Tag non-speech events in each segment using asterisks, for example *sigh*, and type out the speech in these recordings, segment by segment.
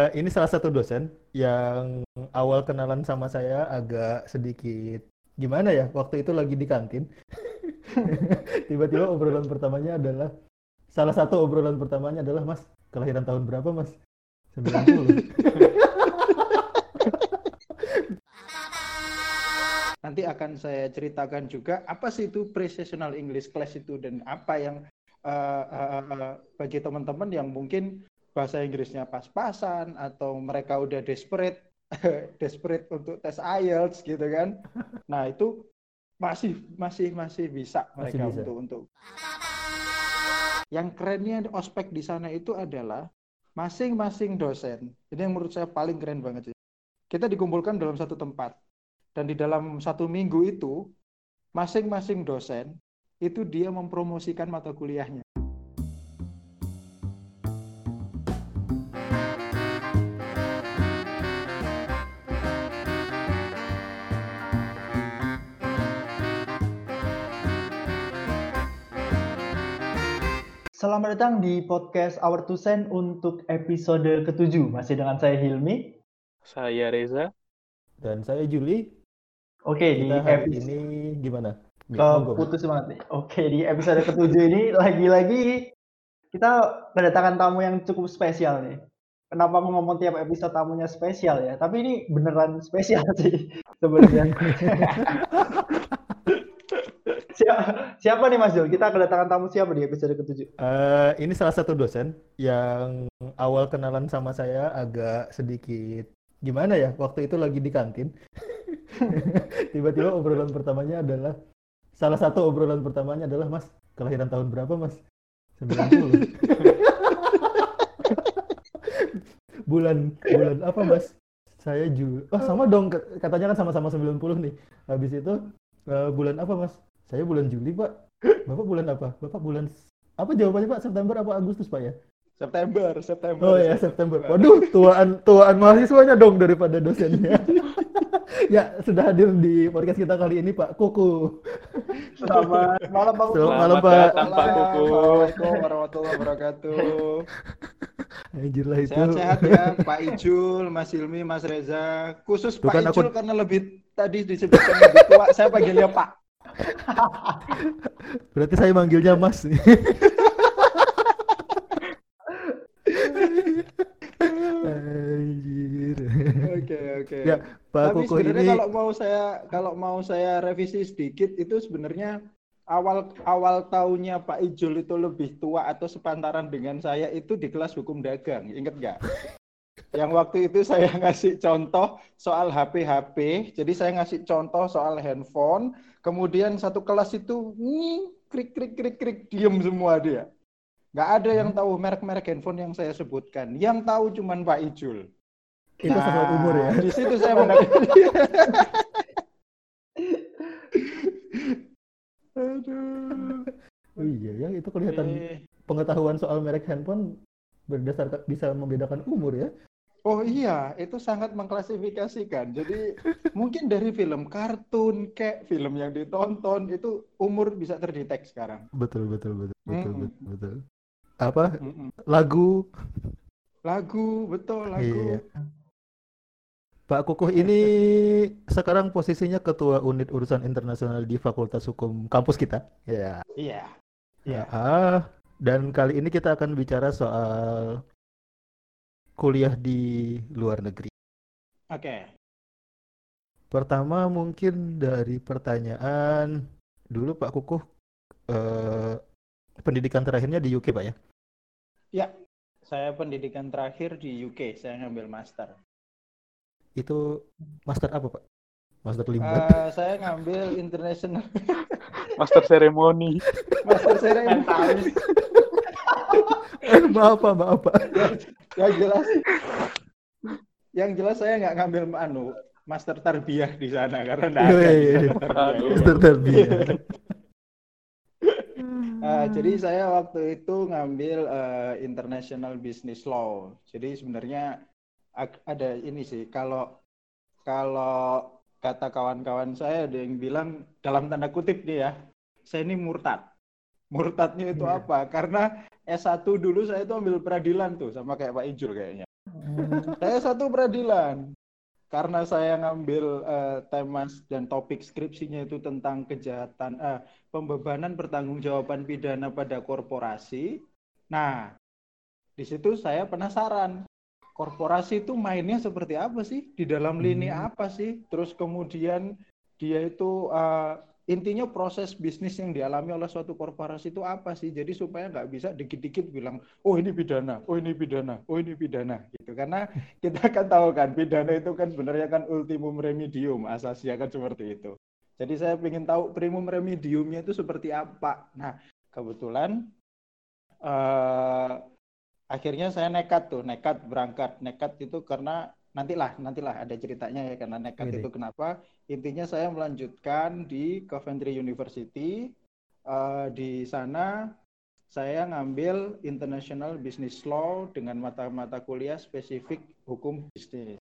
Eh, ini salah satu dosen yang awal kenalan sama saya agak sedikit gimana ya waktu itu lagi di kantin. *laughs* Tiba-tiba obrolan pertamanya adalah salah satu obrolan pertamanya adalah mas kelahiran tahun berapa mas? 90 *laughs* Nanti akan saya ceritakan juga apa sih itu pre-sessional English class itu dan apa yang uh, uh, uh, bagi teman-teman yang mungkin bahasa Inggrisnya pas-pasan atau mereka udah desperate *laughs* desperate untuk tes IELTS gitu kan. Nah, itu masih masih masih bisa mereka masih bisa. untuk untuk yang kerennya ospek di sana itu adalah masing-masing dosen. Ini yang menurut saya paling keren banget sih. Kita dikumpulkan dalam satu tempat dan di dalam satu minggu itu masing-masing dosen itu dia mempromosikan mata kuliahnya. Selamat datang di podcast Our Two Cent untuk episode ketujuh. Masih dengan saya Hilmi. Saya Reza. Dan saya Juli. Oke, di episode ini gimana? putus banget nih. Oke, di episode ketujuh ini lagi-lagi kita kedatangan tamu yang cukup spesial nih. Kenapa aku ngomong tiap episode tamunya spesial ya? Tapi ini beneran spesial sih sebenarnya. *laughs* siapa, siapa nih Mas Jul? Kita kedatangan tamu siapa di episode ketujuh? Uh, ini salah satu dosen yang awal kenalan sama saya agak sedikit gimana ya? Waktu itu lagi di kantin. *laughs* Tiba-tiba obrolan pertamanya adalah salah satu obrolan pertamanya adalah Mas, kelahiran tahun berapa, Mas? 90. *laughs* bulan bulan apa, Mas? Saya Juli. Oh, sama dong katanya kan sama-sama 90 nih. Habis itu uh, bulan apa, Mas? Saya bulan Juli, Pak. Bapak bulan apa? Bapak bulan apa jawabannya, Pak? September apa Agustus, Pak ya? September, September. Oh ya, September. Waduh, tuaan tuaan mahasiswanya dong daripada dosennya. *laughs* ya sudah hadir di podcast kita kali ini Pak Kuku. Selamat malam Pak Kuku. Selamat malam Pak. Tanpa Kuku. Assalamualaikum warahmatullahi wabarakatuh. Anjir lah itu. Sehat-sehat ya Pak Ijul, Mas Ilmi, Mas Reza. Khusus Bukan Pak Ijul aku... karena lebih tadi disebutkan lebih tua, saya panggilnya Pak. *laughs* Berarti saya manggilnya Mas. Anjir. Oke, oke. Ya, Pak Tapi Koko sebenarnya ini kalau mau saya kalau mau saya revisi sedikit itu sebenarnya awal awal tahunnya Pak Ijul itu lebih tua atau sepantaran dengan saya itu di kelas hukum dagang. Ingat nggak? Yang waktu itu saya *laughs* ngasih contoh soal HP-HP, jadi saya ngasih contoh soal handphone, kemudian satu kelas itu krik krik krik krik diem semua dia. Nggak ada yang tahu merek-merek handphone yang saya sebutkan. Yang tahu cuma Pak Ijul. Itu nah, sesuai umur ya. Di situ saya benar. *laughs* Aduh. Oh iya ya, itu kelihatan eh. pengetahuan soal merek handphone berdasarkan bisa membedakan umur ya. Oh iya, itu sangat mengklasifikasikan. Jadi *laughs* mungkin dari film kartun, kayak film yang ditonton itu umur bisa terdetek sekarang. Betul betul betul betul mm betul. betul apa lagu lagu betul lagu iya. Pak Kukuh ini sekarang posisinya ketua unit urusan internasional di Fakultas Hukum kampus kita. Ya. Iya. Iya. Ah, dan kali ini kita akan bicara soal kuliah di luar negeri. Oke. Okay. Pertama mungkin dari pertanyaan dulu Pak Kukuh eh, pendidikan terakhirnya di UK Pak ya? Ya, saya pendidikan terakhir di UK, saya ngambil master. Itu master apa, Pak? Master lima. Uh, saya ngambil international. *laughs* master seremoni. master seremoni. *laughs* eh, maaf, Pak, maaf, Pak. yang jelas, yang jelas saya nggak ngambil anu master tarbiyah di sana karena enggak ada. Iya, iya. Master tarbiyah. Uh, *laughs* jadi saya waktu itu ngambil uh, international business law. Jadi sebenarnya ada ini sih kalau kalau kata kawan-kawan saya ada yang bilang dalam tanda kutip nih ya, saya ini murtad. Murtadnya itu yeah. apa? Karena S1 dulu saya itu ambil peradilan tuh sama kayak Pak Ijul kayaknya. Saya satu peradilan. Karena saya ngambil eh, tema dan topik skripsinya itu tentang kejahatan, eh, pembebanan pertanggungjawaban pidana pada korporasi. Nah, di situ saya penasaran. Korporasi itu mainnya seperti apa sih? Di dalam lini Hmm. apa sih? Terus kemudian dia itu eh, intinya proses bisnis yang dialami oleh suatu korporasi itu apa sih? Jadi supaya nggak bisa dikit-dikit bilang, oh ini pidana, oh ini pidana, oh ini pidana, gitu. Karena *laughs* kita kan tahu kan pidana itu kan sebenarnya kan ultimum remedium asasnya kan seperti itu. Jadi saya ingin tahu primum remediumnya itu seperti apa. Nah kebetulan eh akhirnya saya nekat tuh, nekat berangkat, nekat itu karena nantilah, nantilah ada ceritanya ya karena nekat Wih. itu kenapa? Intinya saya melanjutkan di Coventry University. Eh, di sana saya ngambil International Business Law dengan mata-mata kuliah spesifik hukum bisnis.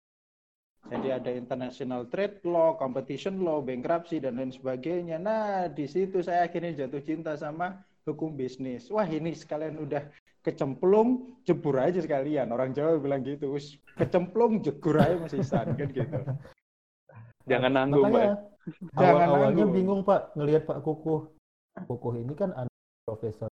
Jadi ada International Trade Law, Competition Law, Bankruptcy dan lain sebagainya. Nah, di situ saya akhirnya jatuh cinta sama hukum bisnis. Wah, ini sekalian udah kecemplung, jebur aja sekalian. Orang Jawa bilang gitu, wis kecemplung, jegur aja Mas Ihsan kan gitu. Jangan nanggung. Makanya Jangan awal-awalnya nanggung. bingung Pak ngelihat Pak Kukuh. Kukuh ini kan anak profesor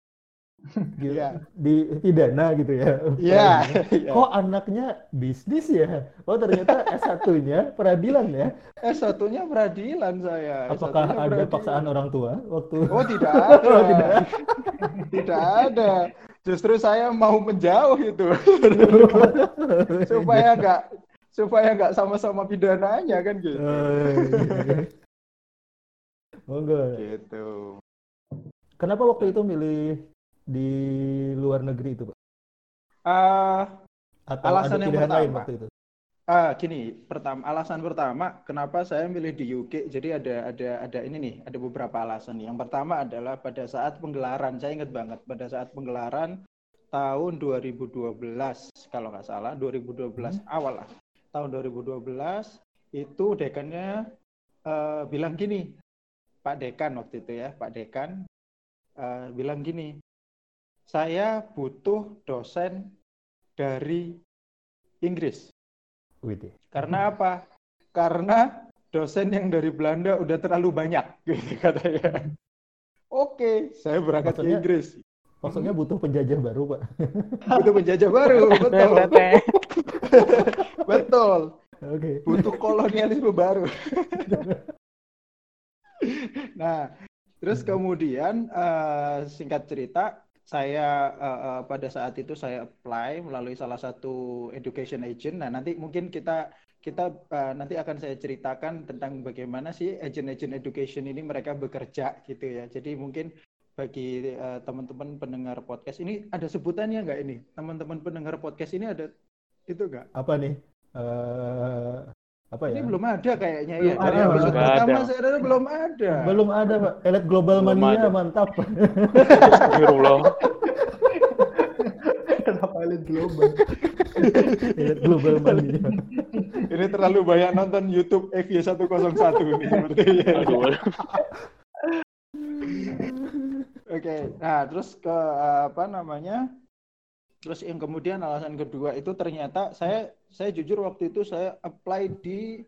*laughs* gitu, Iya. di pidana gitu ya. Iya. Peradilan. *laughs* Kok anaknya bisnis ya? Oh ternyata S1-nya peradilan ya. Eh, satunya peradilan saya. Apakah S1-nya ada peradilan. paksaan orang tua waktu Oh, *laughs* tidak ada. Oh, tidak. Tidak ada. Justru saya mau menjauh itu supaya nggak supaya nggak sama-sama pidananya kan gitu. Oh, iya. Monggo. Gitu. Kenapa waktu itu milih di luar negeri itu, Pak? Ah, Atau Alasan ada yang pilihan lain pertama. waktu itu? ah, gini, pertama alasan pertama kenapa saya milih di UK. Jadi ada ada ada ini nih, ada beberapa alasan. Yang pertama adalah pada saat penggelaran, saya ingat banget pada saat penggelaran tahun 2012 kalau nggak salah, 2012 awal lah. Tahun 2012 itu dekannya eh, bilang gini, Pak Dekan waktu itu ya, Pak Dekan eh, bilang gini, saya butuh dosen dari Inggris. Wih, Karena apa? Karena dosen yang dari Belanda udah terlalu banyak, *laughs* gitu katanya. Oke, saya berangkat ke Maksudnya- Inggris. Maksudnya butuh penjajah baru, Pak. *laughs* Butuh penjajah baru, betul, *laughs* betul. Oke. Butuh kolonialisme baru. Nah, terus kemudian eh, singkat cerita, saya eh, eh, pada saat itu saya apply melalui salah satu education agent. Nah, nanti mungkin kita kita eh, nanti akan saya ceritakan tentang bagaimana sih agent-agent education ini mereka bekerja gitu ya. Jadi mungkin bagi eh, teman-teman pendengar podcast ini ada sebutannya nggak ini? Teman-teman pendengar podcast ini ada itu nggak? Apa nih? Eh, apa Ini ya? belum ada kayaknya Belum ya. Dari ada, episode pertama ada. saya belum ada. Belum ada, Pak. Elite Global Belum Mania ada. mantap. Astagfirullah. *laughs* Kenapa elit global? Elite Global Mania. Ini terlalu banyak nonton YouTube FY101 ini sepertinya. Oke, nah terus ke eh, apa namanya? Terus yang kemudian alasan kedua itu ternyata saya saya jujur waktu itu saya apply di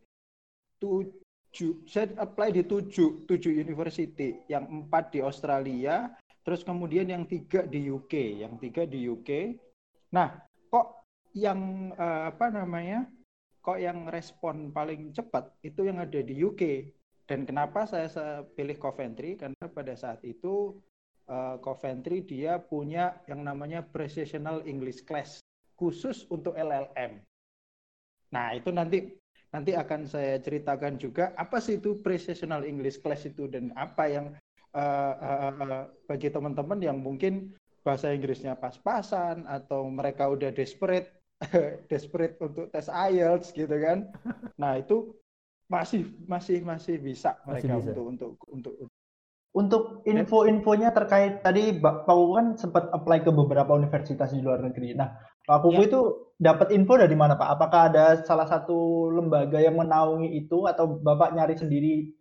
tujuh saya apply di tujuh tujuh university, yang empat di Australia, terus kemudian yang tiga di UK, yang tiga di UK. Nah, kok yang eh, apa namanya? Kok yang respon paling cepat itu yang ada di UK. Dan kenapa saya, saya pilih Coventry? Karena pada saat itu eh, Coventry dia punya yang namanya Precisional English Class khusus untuk LLM. Nah, itu nanti nanti akan saya ceritakan juga apa sih itu Precisional English Class itu dan apa yang eh, eh, eh, bagi teman-teman yang mungkin bahasa Inggrisnya pas-pasan atau mereka udah desperate *laughs* desperate untuk tes IELTS gitu kan. *laughs* Nah, itu masih masih masih bisa Masih mereka bisa. untuk untuk untuk Untuk info-infonya terkait tadi Pak Kuku kan sempat apply ke beberapa universitas di luar negeri. Nah, Pak Kuku Ya. itu dapat info dari mana Pak? Apakah ada salah satu lembaga yang menaungi itu atau Bapak nyari sendiri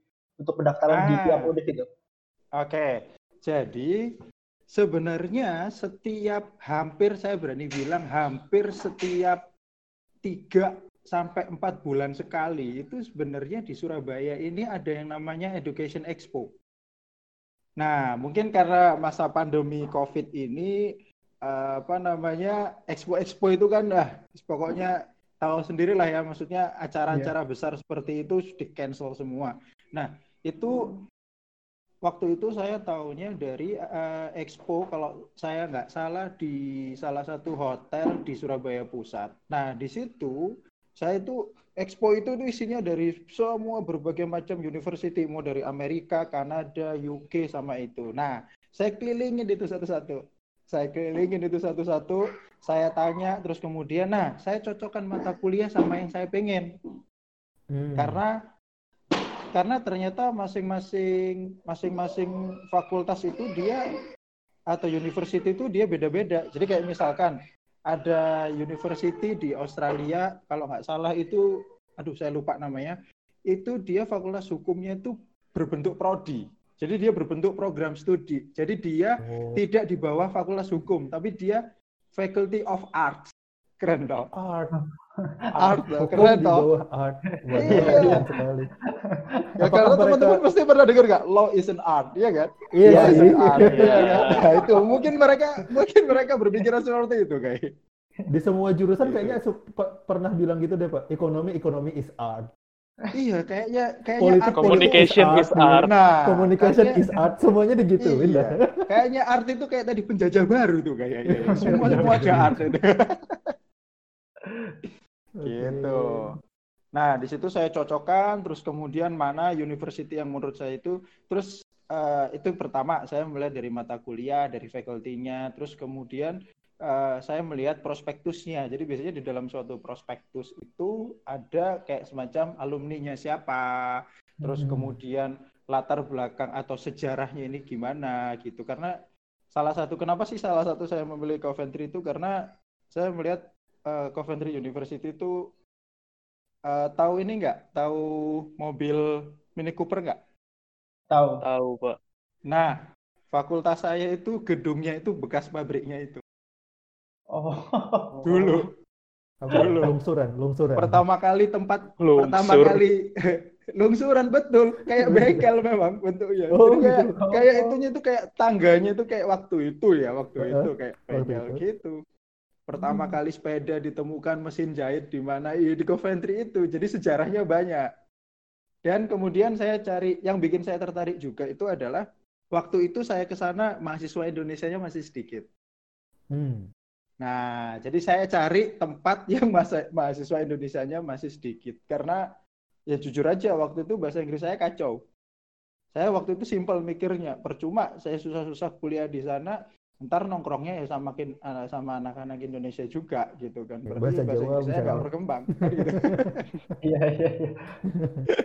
untuk pendaftaran di Ah. tiap univ itu? Oke, jadi sebenarnya setiap hampir saya berani bilang hampir setiap tiga sampai empat bulan sekali itu sebenarnya di Surabaya ini ada yang namanya Education Expo. Nah, mungkin karena masa pandemi COVID ini eh, apa namanya expo-expo itu kan ah pokoknya tahu sendiri lah ya maksudnya acara-acara besar seperti itu di cancel semua. Nah, itu waktu itu saya tahunya dari eh, expo kalau saya nggak salah di salah satu hotel di Surabaya Pusat. Nah, di situ saya itu Expo itu tuh isinya dari semua berbagai macam university, mau dari Amerika, Kanada, UK sama itu. Nah, saya kelilingin itu satu-satu. Saya kelilingin itu satu-satu, saya tanya, terus kemudian, nah, saya cocokkan mata kuliah sama yang saya pengen. Hmm. Karena karena ternyata masing-masing masing-masing fakultas itu dia atau university itu dia beda-beda. Jadi kayak misalkan ada university di Australia kalau nggak salah itu aduh saya lupa namanya. Itu dia fakultas hukumnya itu berbentuk prodi. Jadi dia berbentuk program studi. Jadi dia Oh. tidak di bawah fakultas hukum tapi dia faculty of arts. Keren dong art art keren bawah art Iya. sekali ya karena teman-teman pasti pernah dengar nggak law is an art ya kan iya is an art Iya. ya kan? Nah, itu mungkin mereka mungkin mereka berpikiran seperti itu kayak di semua jurusan Gitu. kayaknya pernah bilang gitu deh pak ekonomi ekonomi is art iya kayaknya kayaknya Politik, art Communication is art. Nah, communication kayaknya- is art semuanya digituin Iya. dah Kayaknya art itu kayak tadi penjajah baru tuh kayaknya. Semua semua ada art itu. *laughs* Gitu. Nah, di situ saya cocokkan, terus kemudian mana university yang menurut saya itu, terus eh, itu pertama saya melihat dari mata kuliah, dari fakultinya, terus kemudian eh, saya melihat prospektusnya. Jadi biasanya di dalam suatu prospektus itu ada kayak semacam alumninya siapa, terus Hmm. kemudian latar belakang atau sejarahnya ini gimana gitu. Karena salah satu kenapa sih salah satu saya memilih Coventry itu karena saya melihat eh, Coventry University itu eh, tahu ini nggak? Tahu mobil Mini Cooper nggak? Tahu. Tahu, Pak. Nah, fakultas saya itu gedungnya itu bekas pabriknya itu. Oh. Dulu? Dulu. lungsuran lungsuran pertama kali tempat Lungsur. pertama kali *laughs* lungsuran betul kayak bengkel memang bentuknya. Oh, Jadi kayak gitu. kayak itunya tuh kayak tangganya tuh kayak waktu itu ya, waktu Heeh, itu kayak bengkel itu. gitu. Pertama Hmm. kali sepeda ditemukan mesin jahit di mana Iya, di Coventry itu. Jadi sejarahnya banyak. Dan kemudian saya cari yang bikin saya tertarik juga itu adalah waktu itu saya ke sana mahasiswa Indonesianya masih sedikit. Hmm. Nah, jadi saya cari tempat *laughs* yang masa, mahasiswa Indonesianya masih sedikit. Karena ya jujur aja waktu itu bahasa Inggris saya kacau. Saya waktu itu simpel mikirnya, percuma saya susah-susah kuliah di sana, ntar nongkrongnya ya sama kin- eh, sama anak-anak Indonesia juga gitu kan. Berarti Bahasa bahasa, Jawa bisa. nggak berkembang. gitu. *laughs* Iya, iya, iya.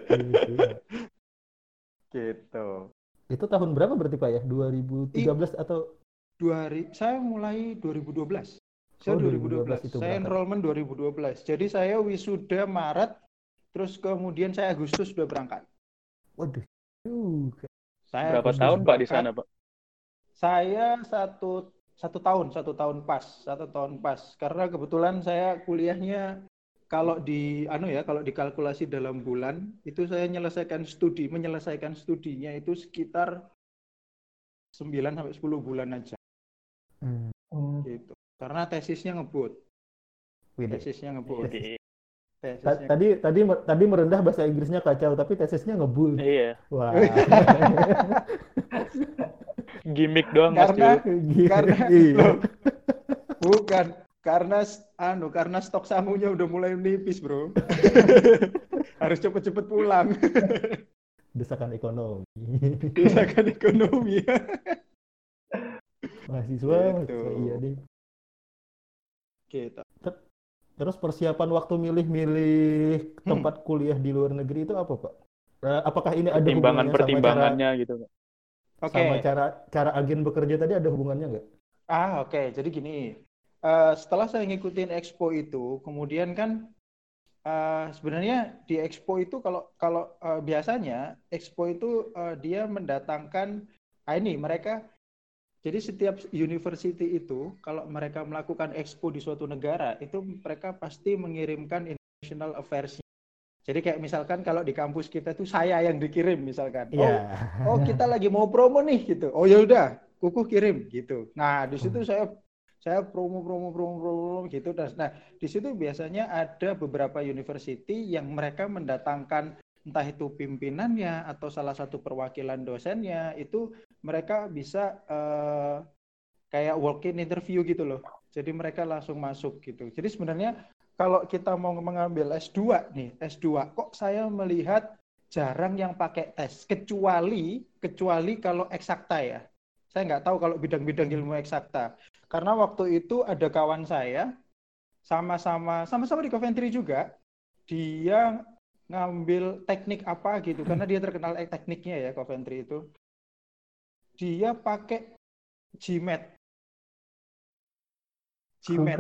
Gitu. *laughs* gitu. itu tahun berapa berarti pak ya 2013 atau Dua hari, saya mulai 2012. Saya Oh, 2012. 2012 itu saya berangkat. enrollment 2012. Jadi saya wisuda Maret, terus kemudian saya Agustus sudah berangkat. waduh uh, Saya Berapa Agustus tahun, Pak, di sana, Pak? Saya satu satu tahun, satu tahun pas, satu tahun pas. Karena kebetulan saya kuliahnya kalau di anu ya, kalau dikalkulasi dalam bulan itu saya menyelesaikan studi, menyelesaikan studinya itu sekitar 9 sampai 10 bulan aja hmm, Hmm. gitu. Karena tesisnya ngebut, tesisnya ngebut. Oke. Ta- Tesisnya tadi tadi tadi merendah bahasa Inggrisnya kacau tapi tesisnya ngebul Iya. wah *laughs* *laughs* Gimmick doang, Mas Karena- Jul. *laughs* karena iya loh, bukan karena anu karena stok sangunya udah mulai nipis bro *laughs* harus cepet-cepet pulang *laughs* desakan ekonomi desakan ekonomi mahasiswa Gitu. mahasiswa, iya deh gitu terus persiapan waktu milih-milih Hmm. tempat kuliah di luar negeri itu apa pak Eh, apakah ini ada cara Pertimbangan-pertimbangannya gitu, Pak. Oke. Sama cara cara agen bekerja tadi ada hubungannya nggak? Ah oke. Jadi gini Eh, setelah saya ngikutin expo itu kemudian kan eh, sebenarnya di expo itu kalau kalau eh, biasanya expo itu eh, dia mendatangkan ah ini mereka Jadi setiap university itu kalau mereka melakukan expo di suatu negara itu mereka pasti mengirimkan international affairs. Jadi kayak misalkan kalau di kampus kita tuh saya yang dikirim misalkan. Iya. Oh, oh kita lagi mau promo nih gitu. Oh ya udah, kuku kirim gitu. Nah di situ saya saya promo promo promo promo gitu. Nah di situ biasanya ada beberapa university yang mereka mendatangkan entah itu pimpinannya atau salah satu perwakilan dosennya itu mereka bisa uh, kayak walk-in interview gitu loh. Jadi mereka langsung masuk gitu. Jadi sebenarnya kalau kita mau mengambil S2 nih, S2 kok saya melihat jarang yang pakai tes kecuali kecuali kalau eksakta ya. Saya nggak tahu kalau bidang-bidang ilmu eksakta. Karena waktu itu ada kawan saya sama-sama sama-sama di Coventry juga. Dia ngambil teknik apa gitu karena dia terkenal tekniknya ya Coventry itu dia pakai GMAT GMAT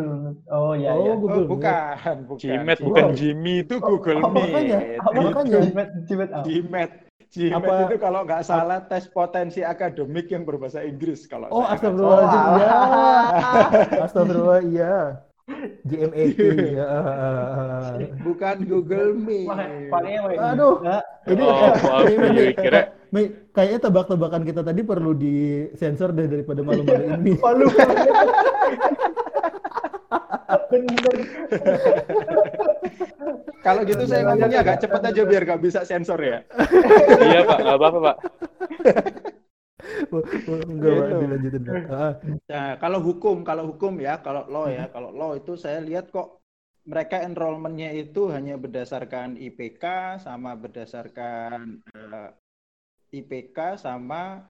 oh ya oh, ya. Google oh, bukan bukan. GMAT bukan Jimmy itu Google oh, Meet. makanya makanya GMAT GMAT GMAT GMAT apa, itu kalau nggak salah tes potensi akademik yang berbahasa Inggris kalau oh astagfirullahaladzim ya *laughs* astagfirullah iya. GMAT *laughs* ya. Bukan Google Meet. Aduh. Ini oh, ini, kira kayaknya tebak-tebakan kita tadi perlu disensor deh daripada malu-malu ini. Malu. *laughs* *laughs* Kalau gitu saya ngomongnya agak cepet aja biar gak bisa sensor ya. *laughs* iya Pak, gak apa-apa Pak. Enggak, gitu. dilanjutin. Ah. Nah, kalau hukum, kalau hukum ya, kalau law ya, kalau law itu saya lihat kok mereka enrollmentnya itu hanya berdasarkan IPK sama berdasarkan uh, eh, IPK sama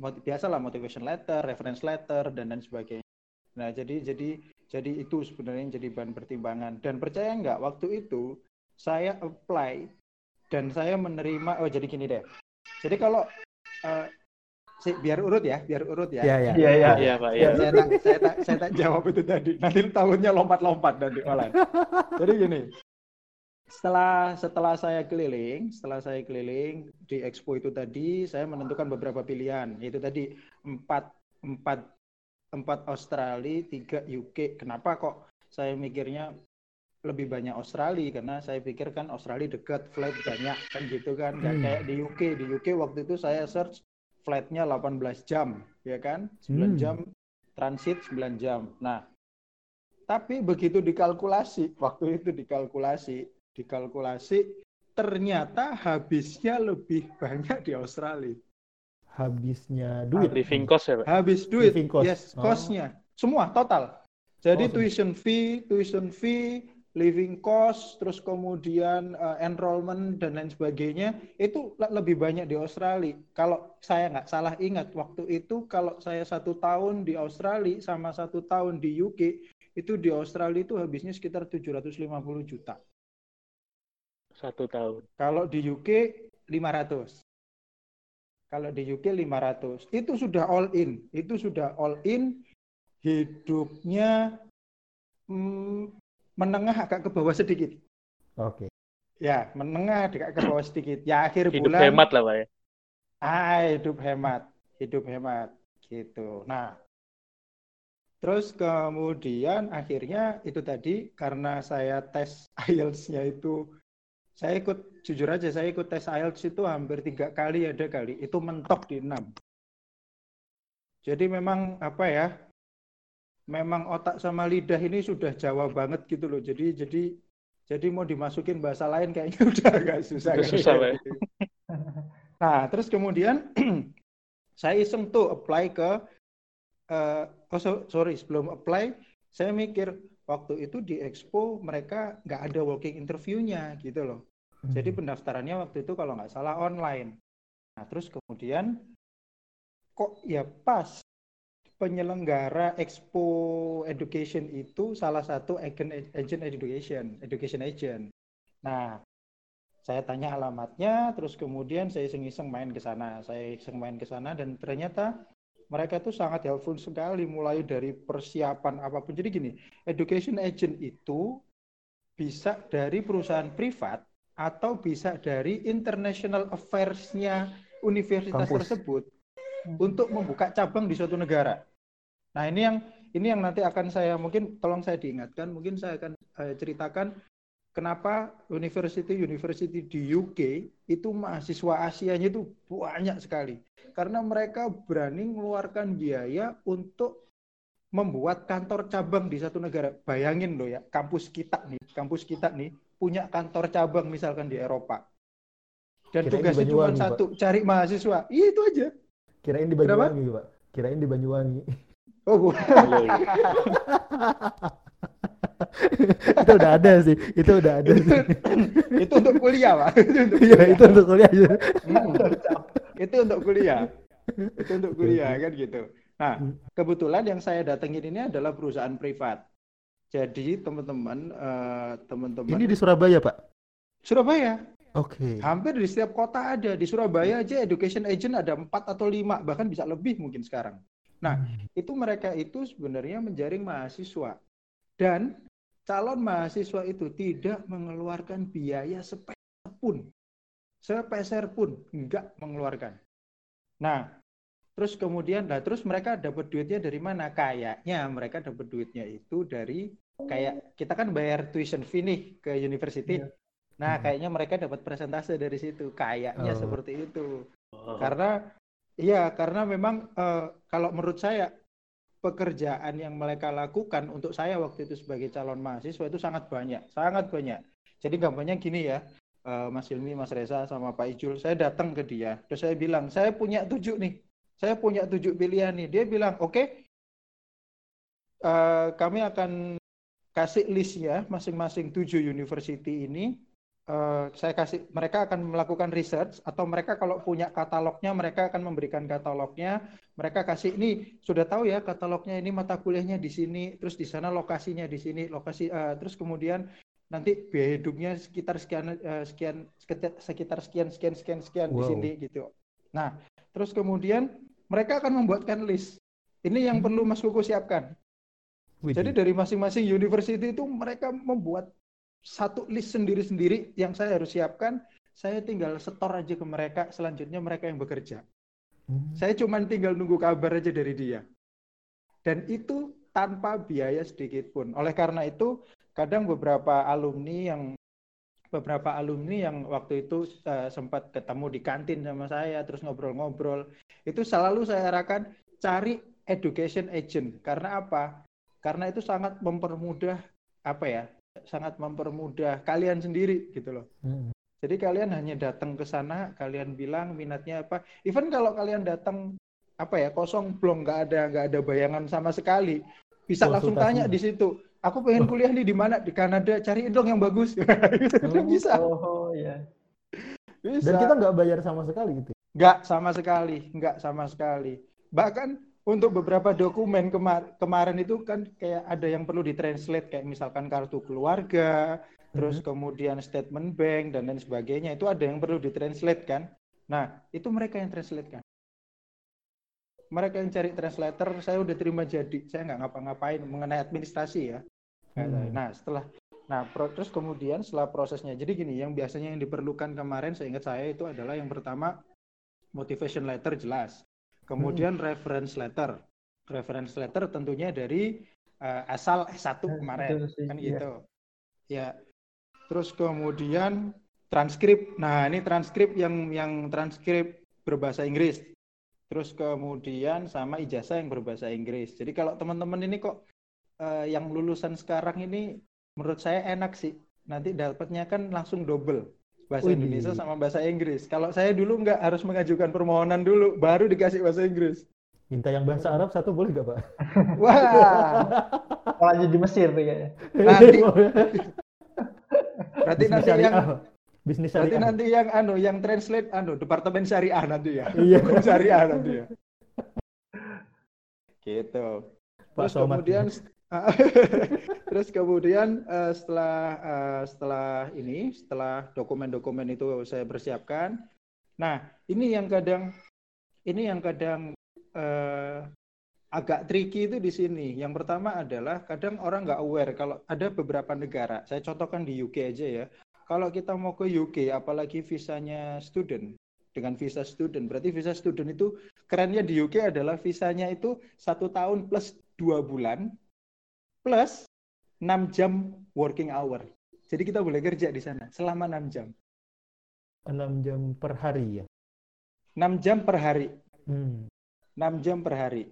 biasa lah motivation letter, reference letter dan lain sebagainya. Nah, jadi jadi jadi itu sebenarnya jadi bahan pertimbangan dan percaya nggak waktu itu saya apply dan saya menerima oh jadi gini deh. Jadi kalau uh, si, biar urut ya, biar urut ya. Iya, iya. Iya, iya. Iya, Pak. Ya. Saya, tak, saya, tak, saya tak jawab itu tadi. Nanti tahunnya lompat-lompat nanti malah. Jadi gini, setelah setelah saya keliling, setelah saya keliling di expo itu tadi, saya menentukan beberapa pilihan. Yaitu tadi empat empat empat Australia, tiga UK. Kenapa kok saya mikirnya lebih banyak Australia karena saya pikir kan Australia dekat flight banyak kan gitu kan nggak hmm. kayak di UK di UK waktu itu saya search flightnya 18 jam, ya kan? 9 hmm. jam transit 9 jam. Nah, tapi begitu dikalkulasi, *laughs* waktu itu dikalkulasi, dikalkulasi ternyata habisnya lebih banyak di Australia. Habisnya duit. Living cost ya, Pak? Habis duit. Living cost. Yes, oh. cost-nya. Semua total. Jadi oh, tuition fee, tuition fee, living cost, terus kemudian uh, enrollment dan lain sebagainya itu lebih banyak di Australia. Kalau saya nggak salah ingat waktu itu kalau saya satu tahun di Australia sama satu tahun di UK itu di Australia itu habisnya sekitar 750 juta. Satu tahun. Kalau di UK 500. Kalau di UK 500. Itu sudah all in. Itu sudah all in. Hidupnya hmm, menengah agak ke bawah sedikit. Oke. Okay. Ya, menengah agak ke bawah sedikit. Ya akhir hidup bulan. Hidup hemat lah, Pak ya. Ah, hidup hemat. Hidup hemat gitu. Nah, terus kemudian akhirnya itu tadi karena saya tes *laughs* IELTS-nya itu saya ikut jujur aja saya ikut tes IELTS itu hampir tiga kali ada kali itu mentok di enam. Jadi memang apa ya memang otak sama lidah ini sudah Jawa banget gitu loh. Jadi jadi jadi mau dimasukin bahasa lain kayaknya *laughs* udah agak susah. Udah susah ya. Nah, terus kemudian *clears throat* saya iseng tuh apply ke uh, oh sorry sebelum apply saya mikir waktu itu di Expo mereka nggak ada walking interviewnya gitu loh. Jadi hmm. pendaftarannya waktu itu kalau nggak salah online. Nah terus kemudian kok ya pas penyelenggara Expo Education itu salah satu agent agent education, education agent. Nah, saya tanya alamatnya, terus kemudian saya iseng-iseng main ke sana. Saya iseng main ke sana dan ternyata mereka itu sangat helpful sekali mulai dari persiapan apa pun. Jadi gini, education agent itu bisa dari perusahaan privat atau bisa dari international affairs-nya universitas Kampus. tersebut untuk membuka cabang di suatu negara. Nah, ini yang ini yang nanti akan saya mungkin tolong saya diingatkan, mungkin saya akan eh, ceritakan kenapa university-university di UK itu mahasiswa Asianya itu banyak sekali. Karena mereka berani mengeluarkan biaya untuk membuat kantor cabang di satu negara. Bayangin loh ya, kampus kita nih, kampus kita nih punya kantor cabang misalkan di Eropa. Dan Kirain tugasnya cuma Banyuwangi, Pak. satu, cari mahasiswa. Iya itu aja. Kirain di Kenapa? Banyuwangi, Pak. Kirain di Banyuwangi. Oh, bu- iya. *laughs* itu udah ada sih. Itu udah ada sih. itu untuk kuliah, Pak. Itu untuk Iya, kuliah. itu untuk kuliah. Hmm. itu untuk kuliah. Itu untuk kuliah kan gitu. Nah, kebetulan yang saya datengin ini adalah perusahaan privat. Jadi teman-teman, eh, teman-teman Ini di Surabaya, Pak. Surabaya, Oke. hampir di setiap kota ada. Di Surabaya aja education agent ada empat atau lima, bahkan bisa lebih mungkin sekarang. Nah, itu mereka itu sebenarnya menjaring mahasiswa dan calon mahasiswa itu tidak mengeluarkan biaya sepeser pun, sepeser pun enggak mengeluarkan. Nah, terus kemudian, nah terus mereka dapat duitnya dari mana? Kayaknya mereka dapat duitnya itu dari kayak kita kan bayar tuition fee nih ke university. Iya. Nah, Hmm. kayaknya mereka dapat persentase dari situ. Kayaknya Oh. seperti itu. Oh. Karena iya, karena memang eh, kalau menurut saya pekerjaan yang mereka lakukan untuk saya waktu itu sebagai calon mahasiswa itu sangat banyak, sangat banyak. Jadi gampangnya gini ya, eh, Mas Hilmi, Mas Reza, sama Pak Ijul, saya datang ke dia, terus saya bilang, saya punya tujuh nih, saya punya tujuh pilihan nih. Dia bilang, oke, eh, kami akan kasih listnya masing-masing tujuh university ini eh, saya kasih mereka akan melakukan research atau mereka kalau punya katalognya mereka akan memberikan katalognya mereka kasih ini sudah tahu ya katalognya ini mata kuliahnya di sini terus di sana lokasinya di sini lokasi eh, terus kemudian nanti biaya hidupnya sekitar sekian eh, sekian sekitar sekian sekian sekian sekian di Wow. sini gitu nah terus kemudian mereka akan membuatkan list ini yang Hmm. perlu Mas Kuku siapkan Jadi dari masing-masing university itu mereka membuat satu list sendiri-sendiri yang saya harus siapkan. Saya tinggal setor aja ke mereka, selanjutnya mereka yang bekerja. Hmm. Saya cuma tinggal nunggu kabar aja dari dia. Dan itu tanpa biaya sedikit pun. Oleh karena itu, kadang beberapa alumni yang beberapa alumni yang waktu itu eh, sempat ketemu di kantin sama saya terus ngobrol-ngobrol, itu selalu saya arahkan cari education agent. Karena apa? Karena itu sangat mempermudah apa ya? Sangat mempermudah kalian sendiri gitu loh. Hmm. Jadi kalian hanya datang ke sana, kalian bilang minatnya apa. Even kalau kalian datang apa ya kosong belum nggak ada nggak ada bayangan sama sekali, bisa langsung Konsultasi. tanya di situ. Aku pengen kuliah nih di mana di Kanada, cariin dong yang bagus. *laughs* Gitu, Oh, bisa, Oh iya. bisa. Dan kita nggak bayar sama sekali gitu. Nggak sama sekali, nggak sama sekali. Bahkan untuk beberapa dokumen kemar- kemarin itu kan kayak ada yang perlu ditranslate kayak misalkan kartu keluarga, terus kemudian statement bank dan lain sebagainya itu ada yang perlu ditranslate kan. Nah, itu mereka yang translate kan. Mereka yang cari translator, saya udah terima jadi. Saya nggak ngapa-ngapain mengenai administrasi ya. Hmm. Nah, setelah Nah, pro- terus kemudian setelah prosesnya, jadi gini, yang biasanya yang diperlukan kemarin, seingat saya itu adalah yang pertama motivation letter jelas, kemudian reference letter, reference letter tentunya dari eh, asal S1 Nah, kemarin, kan iya. gitu, ya. Terus kemudian transkrip, nah ini transkrip yang yang transkrip berbahasa Inggris, terus kemudian sama ijazah yang berbahasa Inggris. Jadi kalau teman-teman ini kok eh, yang lulusan sekarang ini menurut saya enak sih. Nanti dapatnya kan langsung double. Bahasa Widih. Indonesia sama bahasa Inggris. Kalau saya dulu nggak harus mengajukan permohonan dulu, baru dikasih bahasa Inggris. Minta yang bahasa Arab satu boleh nggak, Pak? Wah, Malah jadi Mesir tuh kayaknya. Nanti- *laughs* berarti Bisnis nanti syariah, yang. Bisnis berarti syariah. nanti yang anu yang translate anu departemen syariah nanti ya. Iya. *laughs* Syariah nanti ya. Gitu. Pak Terus Somad. kemudian *laughs* terus kemudian eh, setelah eh, setelah ini setelah dokumen-dokumen itu saya persiapkan. Nah, ini yang kadang ini yang kadang eh, agak tricky itu di sini. Yang pertama adalah kadang orang nggak aware kalau ada beberapa negara. Saya contohkan di UK aja ya. Kalau kita mau ke UK, apalagi visanya student, dengan visa student. Berarti visa student itu kerennya di UK adalah visanya itu satu tahun plus dua bulan plus 6 jam working hour. Jadi kita boleh kerja di sana selama 6 jam. 6 jam per hari ya. 6 jam per hari. Hmm. 6 jam per hari.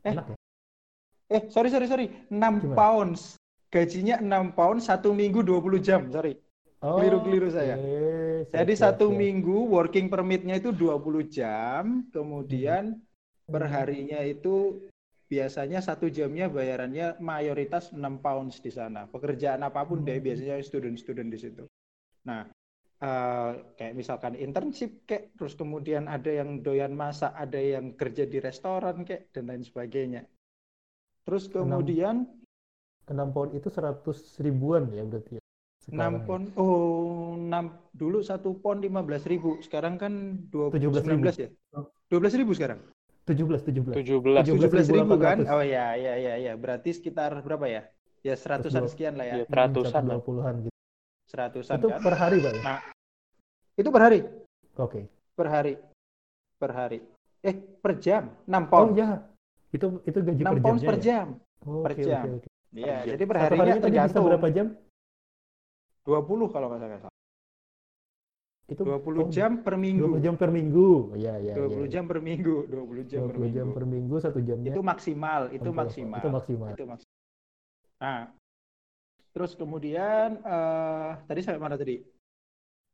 Eh, Enak ya? eh sorry sorry sorry. 6 Gimana? pounds. Gajinya 6 pounds satu minggu 20 jam, sorry. Keliru-keliru saya. oke. Siap, Jadi siap, satu siap. minggu working permitnya itu 20 jam, kemudian Hmm. per harinya itu biasanya satu jamnya bayarannya mayoritas 6 pounds di sana. Pekerjaan apa pun deh Hmm. biasanya student-student di situ. Nah, eh, kayak misalkan internship kayak, terus kemudian ada yang doyan masak, ada yang kerja di restoran kayak dan lain sebagainya. Terus kemudian 6 pound itu 100 ribuan ya berarti ya. 6 Sekarang ya. pon, oh 6 dulu satu pon 15 ribu, sekarang kan 20, 17.000. 19 ya? 12 ribu sekarang? 17 17. 17. 17 ribu kan? 17.800. Oh ya, ya, ya, ya. Berarti sekitar berapa ya? Ya seratusan 120. sekian lah ya. Iya. Ratusan lah. 120-an gitu. Seratusan Itu kan? per hari, Pak ya? Nah, itu per hari, Oke. per hari, per hari. Eh, per jam, 6 Oh pound. ya. Itu itu gaji 6 per pounds jamnya per ya? jam. Oh, per jam. oke. Iya, jam. jadi per Satu harinya harinya tadi bisa tergantung. berapa jam? 20 kalau nggak salah. Itu 20 oh, jam per 20 minggu. jam per minggu. Iya, iya, 20 iya. jam per minggu, 20 jam per 20 minggu. jam per minggu, satu jamnya. Itu maksimal, itu maksimal. Itu maksimal. Itu maksimal. Nah, terus kemudian eh tadi sampai mana tadi?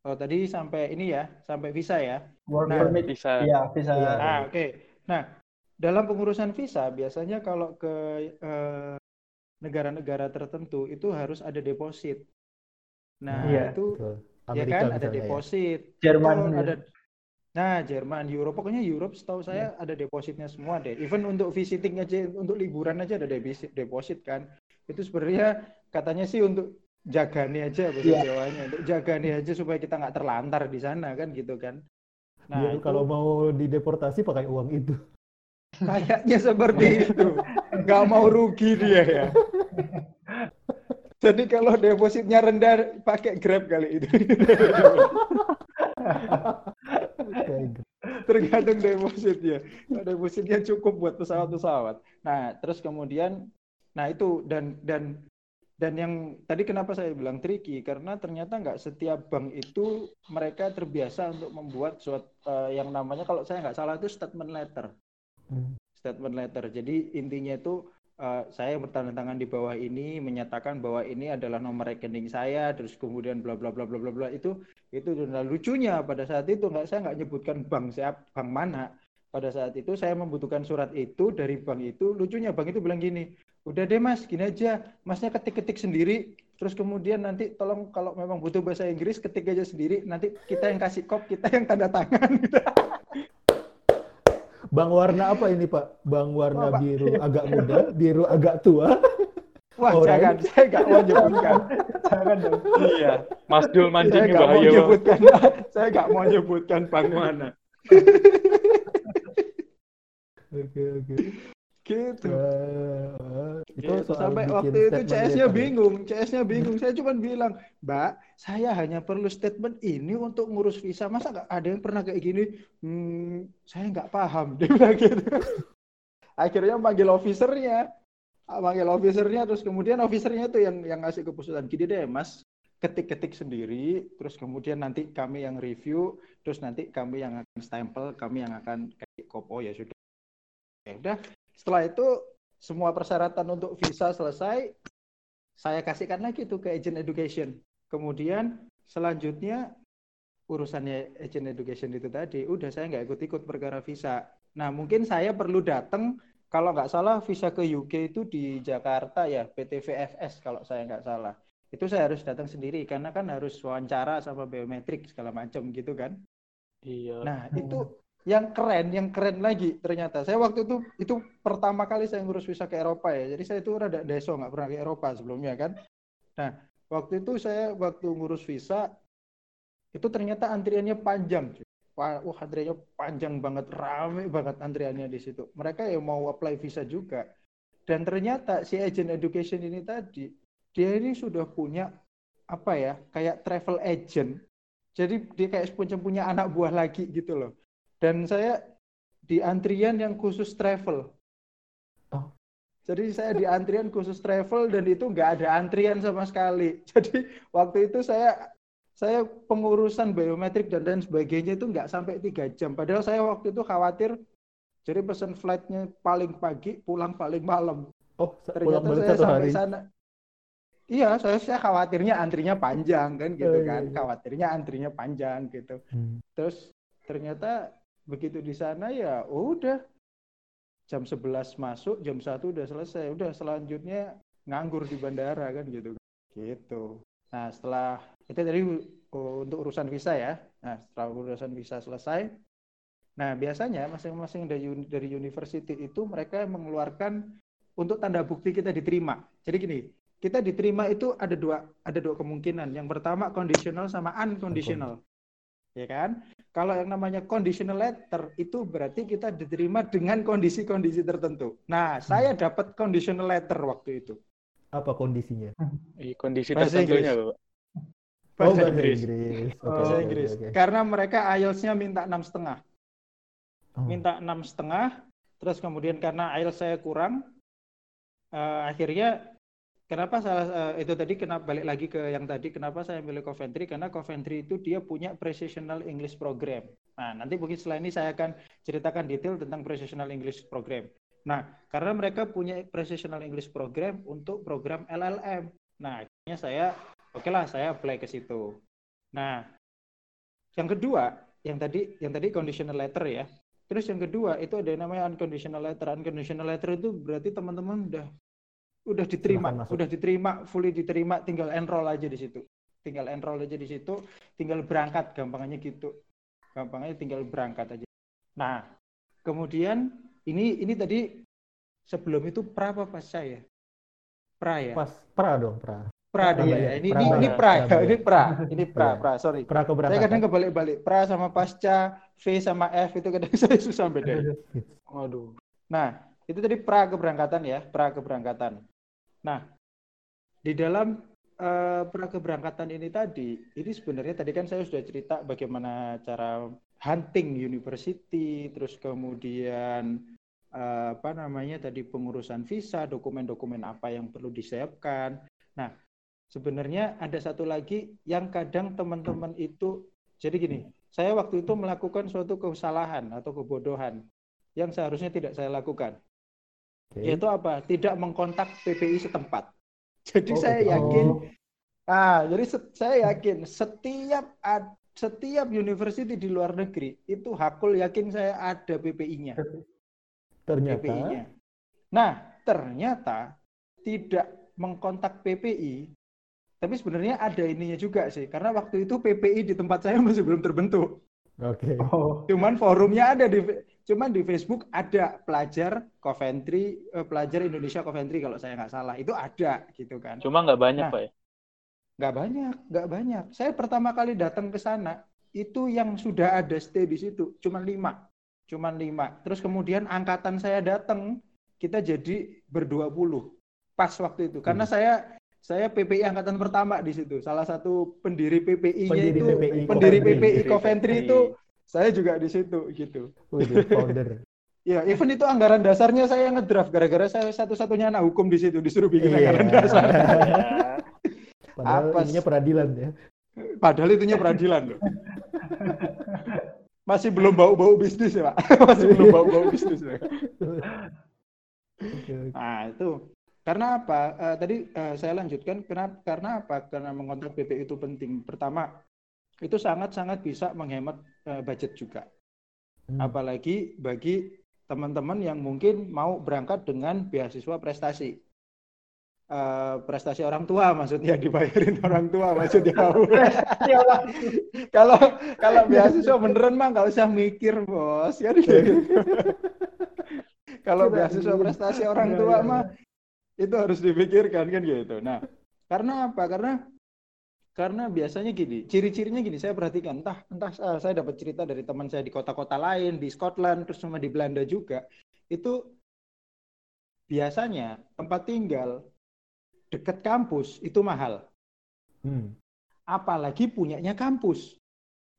Oh, tadi sampai ini ya, sampai visa ya. Work Nah, permit. Bisa. Iya, bisa. Iya. Nah, oke. Nah, dalam pengurusan visa biasanya kalau ke eh, negara-negara tertentu itu harus ada deposit. Nah, Iya, itu Betul. Ya Amerika kan ada ya. deposit. Jerman. Betul, ya. ada Nah, Jerman, Europe, pokoknya Europe setahu saya ada depositnya semua deh. Even untuk visiting aja, untuk liburan aja ada deposit, deposit kan. Itu sebenarnya katanya sih untuk jagani aja bahasa Iya. Jawanya, untuk jagani aja supaya kita nggak terlantar di sana kan gitu kan. Nah, Biar itu kalau mau dideportasi pakai uang itu. kayaknya seperti itu. Nggak mau rugi dia ya. *laughs* Jadi kalau depositnya rendah pakai Grab kali itu. *laughs* Tergantung depositnya. Kalau depositnya cukup buat pesawat-pesawat. Nah, terus kemudian, nah itu dan dan dan yang tadi kenapa saya bilang tricky karena ternyata nggak setiap bank itu mereka terbiasa untuk membuat suatu eh, yang namanya kalau saya nggak salah itu statement letter. Hmm. Statement letter. Jadi intinya itu eh, saya bertanda tangan di bawah ini menyatakan bahwa ini adalah nomor rekening saya terus kemudian bla bla bla bla bla bla. Itu itu dan lucunya. Pada saat itu nggak saya nggak nyebutkan bank siap bank mana. Pada saat itu saya membutuhkan surat itu dari bank itu. Lucunya bank itu bilang gini udah deh mas gini aja. Masnya ketik-ketik sendiri. Terus kemudian nanti tolong kalau memang butuh bahasa Inggris ketik aja sendiri. Nanti kita yang kasih kop kita yang tanda tangan. gitu. *laughs* Bang warna apa ini Pak? Bang warna Oh, Pak. biru agak muda, biru agak tua. wah Orang. jangan saya nggak mau nyebutkan Jangan dong. Iya. Mas Dul saya mancing nggak mau bahaya. Bang. nyebutkan saya nggak mau nyebutkan bank mana Oke oke. Gitu Eh, itu Gitu. sampai waktu itu CS-nya ya? bingung, CS-nya bingung. Saya cuma bilang, Mbak, saya hanya perlu statement ini untuk ngurus visa. Masa nggak ada yang pernah kayak gini? Hmm, saya nggak paham. *laughs* Dia bilang gitu. Akhirnya panggil officernya, Ah, panggil officernya, terus kemudian officernya itu yang yang ngasih keputusan. Gini deh, Mas, ketik-ketik sendiri, terus kemudian nanti kami yang review, terus nanti kami yang akan stempel, kami yang akan kayak kopo ya sudah. Ya udah, setelah itu semua persyaratan untuk visa selesai, saya kasihkan lagi tuh ke agent education. Kemudian selanjutnya urusannya agent education itu tadi, udah saya nggak ikut-ikut perkara visa. Nah mungkin saya perlu datang, kalau nggak salah visa ke UK itu di Jakarta ya, PT VFS kalau saya nggak salah. Itu saya harus datang sendiri karena kan harus wawancara sama biometrik segala macam gitu kan. Iya. Nah, itu yang keren, yang keren lagi ternyata. Saya waktu itu itu pertama kali saya ngurus visa ke Eropa ya. Jadi saya itu rada deso nggak pernah ke Eropa sebelumnya kan. Nah, waktu itu saya waktu ngurus visa itu ternyata antriannya panjang. wah antriannya panjang banget, rame banget antriannya di situ. Mereka yang mau apply visa juga. Dan ternyata si agent education ini tadi dia ini sudah punya apa ya, kayak travel agent Jadi dia kayak punya punya anak buah lagi gitu loh. Dan saya di antrian yang khusus travel. Oh. Jadi saya di antrian khusus travel dan itu nggak ada antrian sama sekali. *laughs* Jadi waktu itu saya saya pengurusan biometrik dan lain sebagainya itu nggak sampai tiga jam. Padahal saya waktu itu khawatir jadi pesan flightnya paling pagi, pulang paling malam. Oh, Ternyata pulang saya sampai hari. sana. Iya, saya, saya khawatirnya antrinya panjang kan gitu Oh, iya, kan. iya. Khawatirnya antrinya panjang gitu. Hmm. Terus ternyata begitu di sana ya udah jam 11 masuk, jam 1 udah selesai. Udah selanjutnya nganggur di bandara kan gitu. Gitu. Nah, setelah itu tadi uh, untuk urusan visa ya. Nah, setelah urusan visa selesai, nah biasanya masing-masing dari dari university itu mereka mengeluarkan untuk tanda bukti kita diterima. Jadi gini, kita diterima itu ada dua ada dua kemungkinan. Yang pertama conditional sama unconditional. Ya kan? Kalau yang namanya conditional letter itu berarti kita diterima dengan kondisi-kondisi tertentu. Nah, saya dapat conditional letter waktu itu. Apa kondisinya? Kondisi Bahasa tertentunya, Inggris. Bapak. Oh, Bahasa bahasa Inggris. Inggris. Oh, Bahasa Inggris. oke. Karena mereka IELTS-nya minta enam setengah. Oh. minta enam setengah terus kemudian karena IELTS saya kurang eh, akhirnya kenapa salah eh, itu tadi kenapa balik lagi ke yang tadi kenapa saya milih Coventry? Karena Coventry itu dia punya Precisional English Program. Nah nanti mungkin setelah ini saya akan ceritakan detail tentang Precisional English Program. Nah karena mereka punya Precisional English Program untuk program LLM nah akhirnya saya oke lah saya apply ke situ. Nah yang kedua yang tadi yang tadi conditional letter ya. Terus yang kedua itu ada yang namanya unconditional letter. Unconditional letter itu berarti teman-teman udah udah diterima, udah diterima, fully diterima, tinggal enroll aja di situ. Tinggal enroll aja di situ, tinggal berangkat gampangnya gitu. Gampangnya tinggal berangkat aja. Nah, kemudian ini ini tadi sebelum itu pra apa pasca ya? Pra ya? Pas pra dong, pra. Pra Prabayar, ya. Ini ini, ini prabayar, pra ya. prabayar. Ini pra. Ini pra, Iya. pra. Sorry. Pra Saya keberangkatan. kadang kebalik-balik. Pra sama pasca, V sama F itu kadang *laughs* saya susah bedain. *laughs* Waduh. Nah, itu tadi pra keberangkatan ya, pra keberangkatan. Nah, di dalam eh, pra keberangkatan ini tadi, ini sebenarnya tadi kan saya sudah cerita bagaimana cara hunting university, terus kemudian eh, apa namanya tadi pengurusan visa, dokumen-dokumen apa yang perlu disiapkan. Nah, sebenarnya ada satu lagi yang kadang teman-teman itu jadi gini, saya waktu itu melakukan suatu kesalahan atau kebodohan yang seharusnya tidak saya lakukan. Oke. Yaitu apa? Tidak mengkontak PPI setempat. Jadi Oh, saya betul. yakin, Oh, ah, jadi se- saya yakin setiap ad- setiap university di luar negeri itu hakul yakin saya ada PPI-nya. Ternyata PPI-nya. Nah, ternyata tidak mengkontak PPI, tapi sebenarnya ada ininya juga sih, karena waktu itu PPI di tempat saya *laughs* masih belum terbentuk. Oke. oh, Cuman forumnya ada di cuman di Facebook ada pelajar Coventry, eh, pelajar Indonesia Coventry kalau saya nggak salah itu ada gitu kan. Cuma nggak banyak, Nah. Pak ya? Nggak banyak, nggak banyak. Saya pertama kali datang ke sana itu yang sudah ada stay di situ cuman lima, cuman lima. Terus kemudian angkatan saya datang kita jadi berdua puluh pas waktu itu karena Hmm. saya saya PPI angkatan pertama di situ. Salah satu pendiri PPI-nya Pendiri itu PPI pendiri Coventry. PPI Coventry PPI. itu saya juga di situ gitu. Founder. *laughs* Ya, even itu anggaran dasarnya saya ngedraft gara-gara saya satu-satunya anak hukum di situ disuruh bikin Iya. anggaran dasar. *laughs* Padahal Apa ininya peradilan ya. Padahal itunya peradilan loh. *laughs* Masih belum bau-bau bisnis ya, Pak. Masih belum bau-bau bisnis ya. Nah, itu karena apa? Eh, tadi eh, saya lanjutkan kenapa? Karena apa? Karena mengontak BP itu penting. Pertama, itu sangat-sangat bisa menghemat eh, budget juga. Hmm. apalagi bagi teman-teman yang mungkin mau berangkat dengan beasiswa prestasi. Eh, prestasi orang tua maksudnya *laughs* dibayarin orang tua maksudnya *laughs* kalau kalau beasiswa beneran mah nggak usah mikir bos kan gitu. *laughs* kalau Kirain. beasiswa prestasi orang Iya, tua iya, mah itu harus dipikirkan kan gitu nah karena apa karena karena biasanya gini, ciri-cirinya gini, saya perhatikan, entah entah eh, saya dapat cerita dari teman saya di kota-kota lain, di Scotland, terus sama di Belanda juga, itu biasanya tempat tinggal dekat kampus itu mahal, Hmm. apalagi punyanya kampus.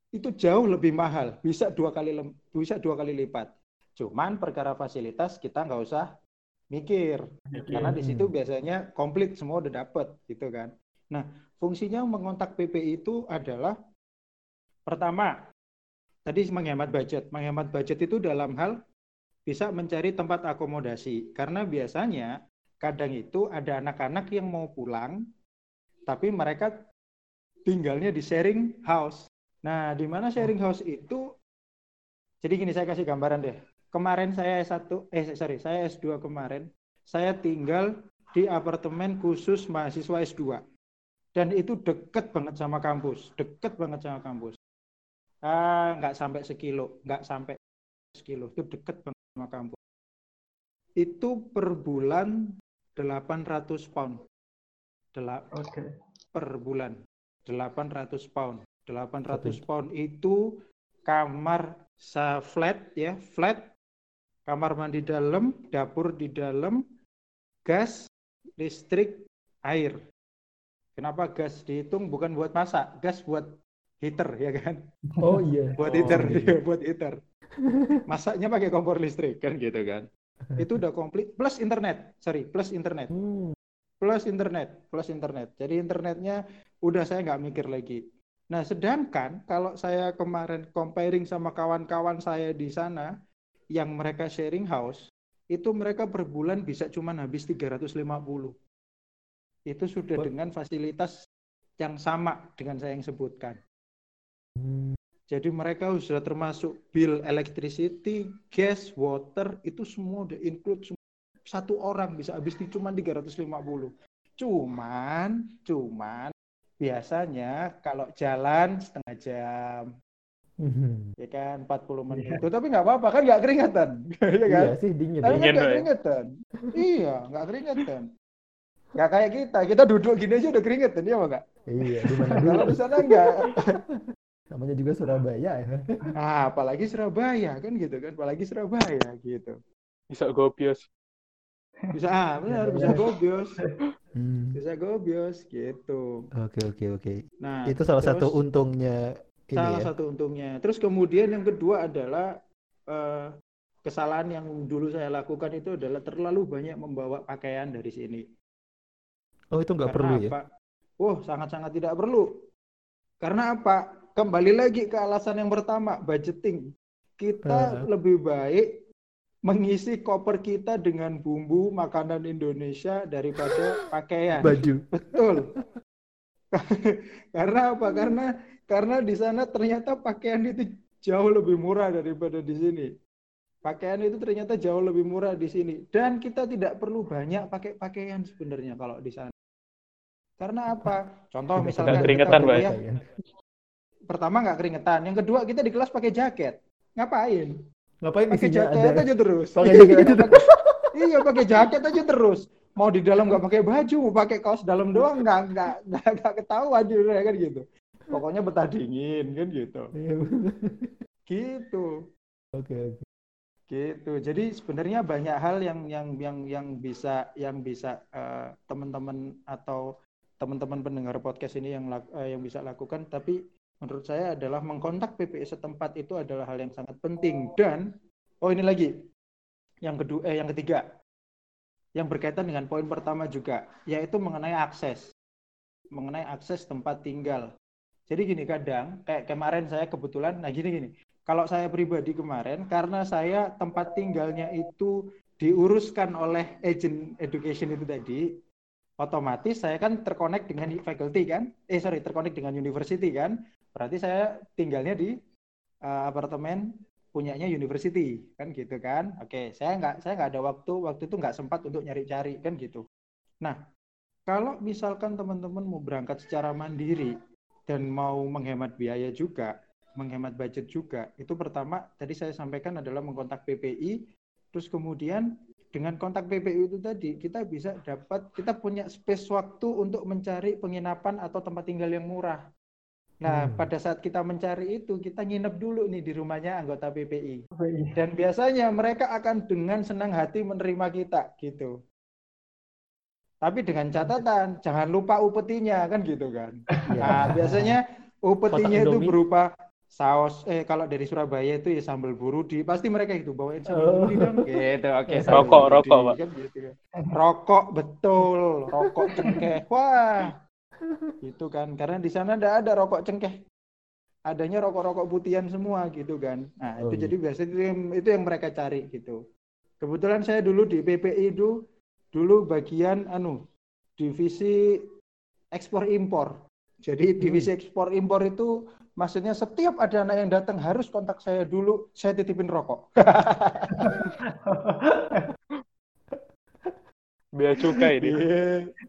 itu jauh lebih mahal, bisa dua kali bisa dua kali lipat. Cuman perkara fasilitas kita nggak usah mikir, karena di situ biasanya komplit semua udah dapet gitu kan. Nah, fungsinya mengontak PPI itu adalah pertama, tadi menghemat budget. Menghemat budget itu dalam hal bisa mencari tempat akomodasi, karena biasanya kadang itu ada anak-anak yang mau pulang, tapi mereka tinggalnya di sharing house. Nah, di mana sharing house itu, jadi gini saya kasih gambaran deh. Kemarin saya S1, eh sorry, saya S2 kemarin, saya tinggal di apartemen khusus mahasiswa S2. Dan itu deket banget sama kampus, deket banget sama kampus. Ah, nggak sampai sekilo, nggak sampai sekilo, itu deket banget sama kampus. Itu per bulan 800 pound. Dela- Oke. per bulan 800 pound 800 pound itu kamar sa flat ya flat kamar mandi dalam dapur di dalam gas listrik air kenapa gas dihitung bukan buat masak gas buat heater ya kan Oh iya. *laughs* buat Oh, heater iya. dia *laughs* buat heater masaknya pakai kompor listrik kan gitu kan *laughs* itu udah komplit plus internet sorry plus internet Hmm. plus internet, plus internet. Jadi internetnya udah saya nggak mikir lagi. Nah, sedangkan kalau saya kemarin comparing sama kawan-kawan saya di sana yang mereka sharing house, itu mereka per bulan bisa cuman habis 350. Itu sudah dengan fasilitas yang sama dengan saya yang sebutkan. Hmm. Jadi mereka sudah termasuk bill electricity, gas, water, itu semua udah include semua. Satu orang bisa habis di cuma 350. Cuman, cuman biasanya kalau jalan setengah jam, Hmm. ya kan 40 menit. Tuh, tapi nggak apa-apa kan nggak keringatan, *laughs* ya kan? Iya sih dingin. Tapi kan. Dingin, nggak Pak, ya? keringatan. Iya, nggak keringatan. Nggak kayak kita, kita duduk gini aja udah keringatan, ya nggak? Iya, di mana dulu? Kalau di sana nggak. Namanya juga Surabaya ya. Ah, apalagi Surabaya kan gitu kan, apalagi Surabaya gitu. Bisa gobios. Bisa, ah, benar, bisa gobios, Hmm. bisa gobios gitu. Oke oke oke. Nah, Itu salah terus satu untungnya ini salah ya. satu untungnya. Terus kemudian yang kedua adalah eh, kesalahan yang dulu saya lakukan itu adalah terlalu banyak membawa pakaian dari sini. Oh itu nggak perlu ya? apa? Oh, sangat-sangat tidak perlu. Karena apa? Kembali lagi ke alasan yang pertama, budgeting. Kita Eh. lebih baik mengisi koper kita dengan bumbu makanan Indonesia daripada *gasps* pakaian. Baju. Betul. *laughs* *laughs* Karena apa? Karena karena di sana ternyata pakaian itu jauh lebih murah daripada di sini. Pakaian itu ternyata jauh lebih murah di sini dan kita tidak perlu banyak pakai pakaian sebenarnya kalau di sana. Karena apa? Contoh Tidak misalkan perlu kita keringetan, Pak, ya? kuliah, Pakaian. pertama nggak keringetan, yang kedua kita di kelas pakai jaket. Ngapain? Ngapain Pakai jaket ada? aja terus. Pakai *laughs* jaket aja *laughs* Iya, pakai jaket aja terus. Mau di dalam nggak pakai baju, mau pakai kaos dalam doang nggak nggak nggak ketahuan juga kan gitu. Pokoknya betah dingin kan gitu. Iya. Gitu. Oke oke. Gitu. Jadi sebenarnya banyak hal yang yang yang yang bisa yang bisa eh, teman-teman atau teman-teman pendengar podcast ini yang eh, yang bisa lakukan tapi menurut saya adalah mengkontak PPI setempat itu adalah hal yang sangat penting. Dan oh ini lagi. Yang kedua eh yang ketiga yang berkaitan dengan poin pertama juga yaitu mengenai akses. Mengenai akses tempat tinggal. Jadi gini kadang kayak kemarin saya kebetulan nah gini gini. Kalau saya pribadi kemarin karena saya tempat tinggalnya itu diuruskan oleh agent education itu tadi otomatis saya kan terkonek dengan *laughs* faculty kan? Eh sorry terkonek dengan university kan? Berarti saya tinggalnya di eh, apartemen punyanya university kan gitu kan? Oke saya nggak saya nggak ada waktu waktu itu nggak sempat untuk nyari-cari kan gitu. Nah kalau misalkan teman-teman mau berangkat secara mandiri dan mau menghemat biaya juga menghemat budget juga itu pertama tadi saya sampaikan adalah mengkontak PPI terus kemudian dengan kontak PPI itu tadi kita bisa dapat kita punya space waktu untuk mencari penginapan atau tempat tinggal yang murah. Nah, Hmm. pada saat kita mencari itu kita nginep dulu nih di rumahnya anggota PPI. PPI. Dan biasanya mereka akan dengan senang hati menerima kita gitu. Tapi dengan catatan jangan lupa upetinya kan gitu kan. Iya. Nah, biasanya upetinya itu berupa saus eh kalau dari Surabaya itu ya sambal burudi. Pasti mereka itu bawain sambal Oh. burudi dong. Gitu oke. Rokok, sambal burudi, rokok, Pak. kan gitu kan. rokok betul. Rokok cengkeh. Wah. Itu kan. Karena di sana tidak ada rokok cengkeh. Adanya rokok-rokok putihan semua gitu kan. Nah Oh, itu iya. jadi biasanya itu yang, itu yang mereka cari gitu. Kebetulan saya dulu di PPI itu dulu bagian anu divisi ekspor impor. Jadi divisi ekspor impor itu maksudnya setiap ada anak yang datang harus kontak saya dulu, saya titipin rokok. *laughs* Bea cukai ini.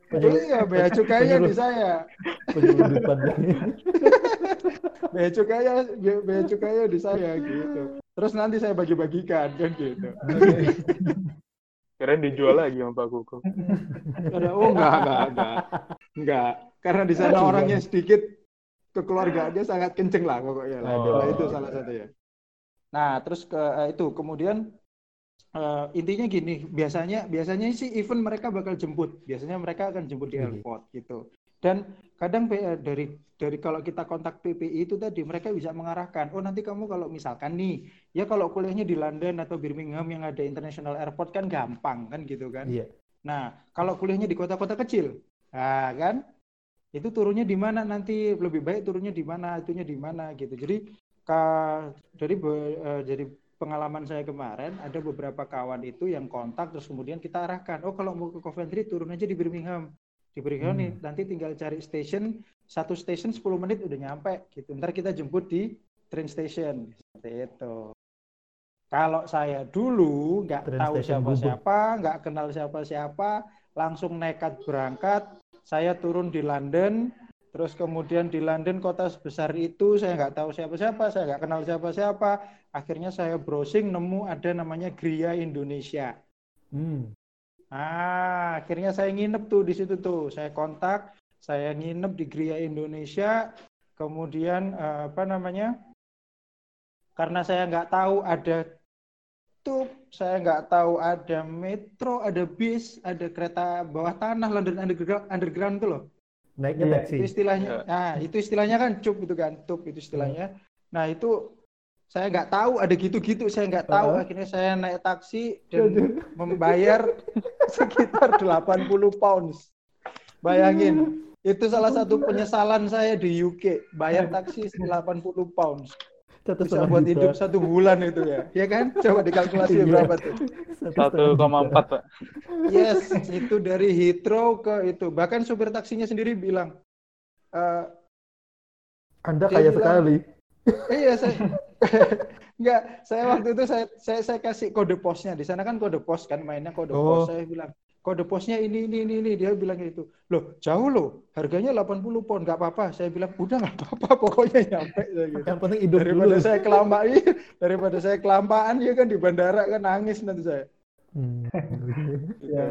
Penyelu- Iya, bea cukainya di saya. penyelundupan *laughs* Bea cukainya bea, cukainya di saya gitu. Terus nanti saya bagi-bagikan kan gitu. Keren dijual lagi sama Pak Kuku. Ada oh enggak, enggak, enggak. Enggak, karena di sana orangnya sedikit kekeluargaannya sangat kenceng lah pokoknya lah. Ada. Nah, itu salah satu ya. Nah, terus ke eh, itu kemudian eh, intinya gini, biasanya biasanya sih event mereka bakal jemput. Biasanya mereka akan jemput di Mhm. airport gitu. Dan kadang eh, dari dari kalau kita kontak PPI itu tadi mereka bisa mengarahkan, oh nanti kamu kalau misalkan nih, ya kalau kuliahnya di London atau Birmingham yang ada international airport kan gampang kan gitu kan. iya Nah, kalau kuliahnya di kota-kota kecil, nah kan, itu turunnya di mana nanti lebih baik turunnya di mana, itunya di mana gitu. Jadi ka- dari be- eh, dari pengalaman saya kemarin ada beberapa kawan itu yang kontak terus kemudian kita arahkan, oh kalau mau ke Coventry turun aja di Birmingham. Di Birmingham Hmm. nih nanti tinggal cari station, satu station 10 menit udah nyampe gitu. Ntar kita jemput di train station seperti itu. Kalau saya dulu nggak tahu siapa-siapa, nggak kenal siapa-siapa, langsung nekat berangkat. Saya turun di London, terus kemudian di London kota sebesar itu saya nggak tahu siapa-siapa, saya nggak kenal siapa-siapa. Akhirnya saya browsing nemu ada namanya Gria Indonesia. Hmm. Ah, akhirnya saya nginep tuh di situ tuh. Saya kontak, saya nginep di Gria Indonesia. Kemudian eh, apa namanya? Karena saya nggak tahu ada tube, saya nggak tahu ada metro, ada bis, ada kereta bawah tanah London Underground, Underground itu loh. naiknya Iya, taksi Itu istilahnya. Ya. Nah, itu istilahnya kan cup itu kan, tube itu istilahnya. Nah, itu saya nggak tahu ada gitu-gitu, saya nggak tahu. Heeh. Akhirnya saya naik taksi dan membayar *laughs* sekitar 80 pounds. Bayangin, itu salah satu penyesalan saya di UK, bayar taksi 80 pounds. Satu Bisa buat juta. hidup satu bulan itu ya. Ya kan? Coba dikalkulasi Iya. berapa tuh. Satu juta. 1,4 Pak. Yes, itu dari Heathrow ke itu. Bahkan supir taksinya sendiri bilang, "Eh, anda kaya bilang- sekali Iya saya *laughs* enggak saya waktu itu saya saya saya kasih kode posnya di sana kan kode pos kan mainnya kode Oh. pos saya bilang kode posnya ini ini ini ini. Dia bilang gitu. Loh jauh loh. Harganya 80 pound nggak apa-apa. Saya bilang udah nggak apa-apa. Pokoknya nyampe. Saya gitu. Yang penting hidup daripada dulu. saya kelamaan iya, daripada saya kelamaan ya kan di bandara kan nangis nanti saya. Hmm. Gitu.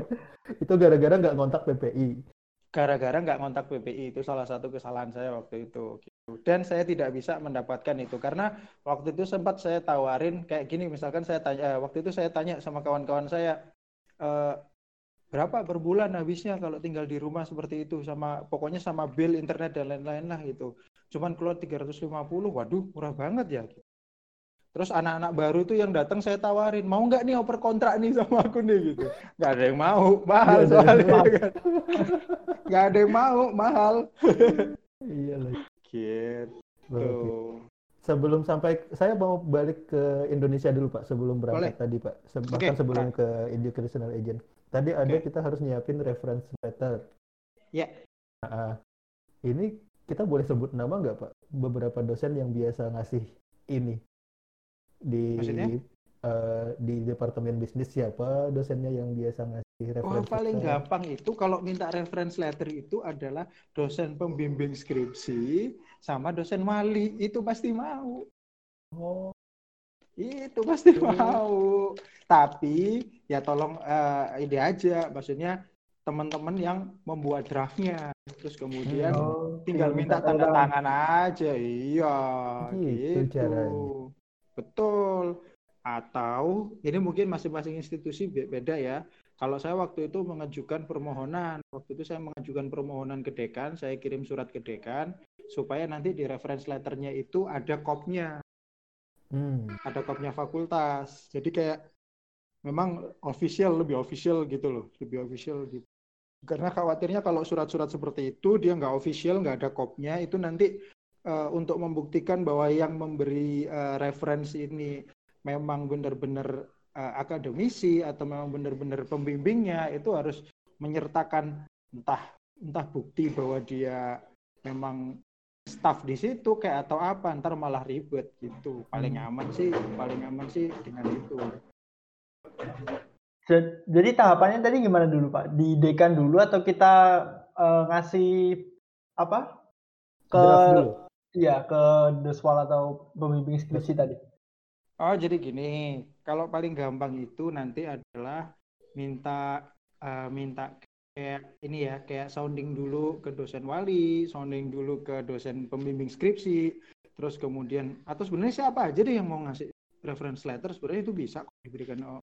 *laughs* itu gara-gara nggak ngontak PPI gara-gara nggak kontak PPI itu salah satu kesalahan saya waktu itu. Dan saya tidak bisa mendapatkan itu. Karena waktu itu sempat saya tawarin kayak gini. Misalkan saya tanya eh, waktu itu saya tanya sama kawan-kawan saya eh, berapa per bulan habisnya kalau tinggal di rumah seperti itu? Sama pokoknya sama bill internet dan lain-lain lah gitu. Cuman keluar 350 waduh murah banget ya. Terus anak-anak baru tuh yang datang saya tawarin mau nggak nih oper kontrak nih sama aku nih? Gitu. Nggak ada yang mau. Mahal yang soalnya mau. kan. Nggak ada yang mau mahal. Iya lah. Gitu. Sebelum sampai saya mau balik ke Indonesia dulu Pak sebelum berangkat Boleh. tadi Pak. Se- bahkan Oke, sebelum Pak. ke educational agent tadi ada Oke. kita harus nyiapin reference letter Ya. Nah, ini kita boleh sebut nama nggak Pak beberapa dosen yang biasa ngasih ini di Maksudnya? eh, di departemen bisnis siapa dosennya yang biasa ngasih reference paling letter? gampang itu kalau minta reference letter itu adalah dosen pembimbing skripsi sama dosen wali itu pasti mau Oh, itu pasti Hmm. mau. Tapi ya tolong eh, ide aja. Maksudnya teman-teman yang membuat draftnya. Terus kemudian Oh, tinggal minta tanda tangan aja. Iya Gitu gitu. betul. Atau ini mungkin masing-masing institusi be- beda ya. Kalau saya waktu itu mengajukan permohonan, waktu itu saya mengajukan permohonan ke dekan, saya kirim surat ke dekan supaya nanti di reference letternya itu ada kopnya, Hmm. ada kopnya fakultas. Jadi kayak memang official lebih official gitu loh, lebih official gitu. Karena khawatirnya kalau surat-surat seperti itu dia nggak official, nggak ada kopnya, itu nanti eh, untuk membuktikan bahwa yang memberi eh, referensi ini memang benar-benar eh, akademisi atau memang benar-benar pembimbingnya itu harus menyertakan entah entah bukti bahwa dia memang staff di situ kayak atau apa ntar malah ribet gitu paling Hmm. aman sih paling aman sih dengan itu Ja- Jadi tahapannya tadi gimana dulu Pak? Di dekan dulu atau kita eh, ngasih apa? Ke iya ke doswal atau pembimbing skripsi tadi. Oh, jadi gini, kalau paling gampang itu nanti adalah minta eh, minta kayak ini ya, kayak sounding dulu ke dosen wali, sounding dulu ke dosen pembimbing skripsi, terus kemudian atau sebenarnya siapa aja deh yang mau ngasih reference letter sebenarnya itu bisa kok diberikan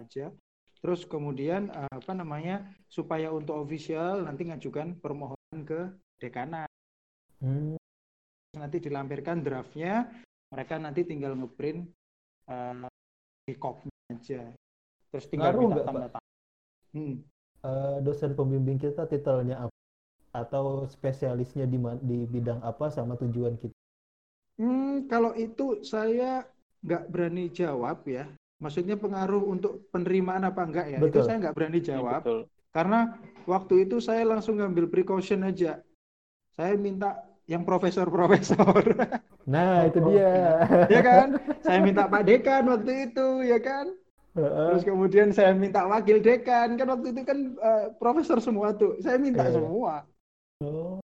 aja. Terus kemudian eh, apa namanya supaya untuk official nanti ngajukan permohonan ke dekanat. Hmm. Nanti dilampirkan draftnya, mereka nanti tinggal ngeprint eh, di copy aja. Terus tinggal Ngaruh minta tanda tangan. Hmm. Eh, dosen pembimbing kita titelnya apa? Atau spesialisnya di di bidang apa sama tujuan kita? Hmm, kalau itu saya nggak berani jawab ya. Maksudnya pengaruh untuk penerimaan apa enggak ya? Itu Betul. saya nggak berani Iya, jawab. betul. Karena waktu itu saya langsung ngambil precaution aja. Saya minta yang profesor-profesor. Nah, itu *laughs* dia. ya kan? Saya minta Pak Dekan waktu itu, ya kan? Terus kemudian saya minta wakil dekan. Kan waktu itu kan eh, profesor semua tuh. Saya minta Iya. semua. Oh,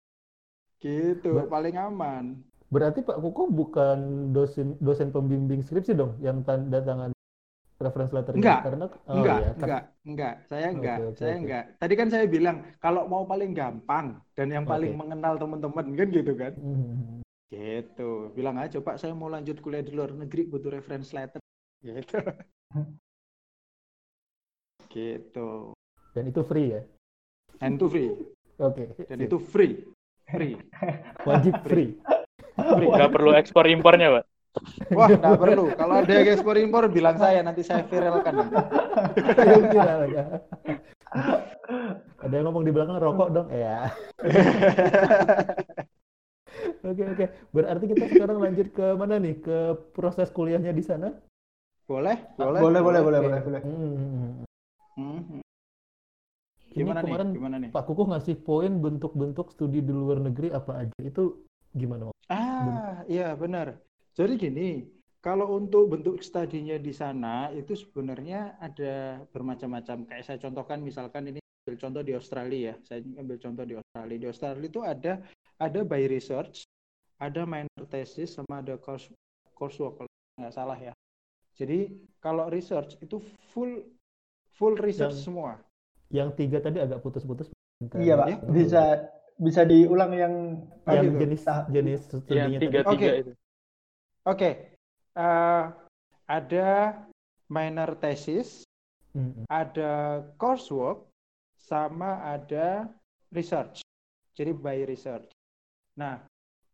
Gitu, Ber- paling aman. berarti Pak Kuku bukan dosen dosen pembimbing skripsi dong yang tanda tangan reference letternya? Enggak. Karena oh enggak, ya, enggak, enggak. Saya enggak, oke, saya oke. enggak. Tadi kan saya bilang kalau mau paling gampang dan yang paling mengenal teman-teman kan gitu kan. Hmm. Gitu. Bilang aja, Pak, saya mau lanjut kuliah di luar negeri butuh reference letter. Gitu. Gitu. Dan itu free ya? Dan itu free. Oke. Dan sip. itu free. Free. *laughs* wajib free. Free. Nggak perlu ekspor impornya, Pak. Wah, nggak perlu. Kalau ada yang ekspor impor, bilang saya nanti saya viralkan. Ada yang ngomong di belakang rokok dong, ya. *laughs* Oke oke. Berarti kita sekarang lanjut ke mana nih? Ke proses kuliahnya di sana? boleh, boleh, Boleh, boleh, boleh, boleh, boleh. Hmm. Ini Gimana nih? kemarin Gimana nih? Pak Kukuh ngasih poin bentuk-bentuk studi di luar negeri apa aja? Itu gimana? Pak? Ah, iya benar. Jadi gini, kalau untuk bentuk studinya di sana itu sebenarnya ada bermacam-macam. Kayak saya contohkan misalkan ini ambil contoh di Australia ya. Saya ambil contoh di Australia. Di Australia itu ada ada by research, ada minor thesis sama ada course coursework kalau nggak salah ya. Jadi kalau research itu full full research Yang- semua. Yang tiga tadi agak putus-putus. Iya Pak, Ya. bisa bisa diulang yang Yang jenis Tahap- jenis Yang studinya tadi. Oke. itu. Oke, Eh, ada minor thesis, Hmm. ada coursework, sama ada research. Jadi by research. Nah,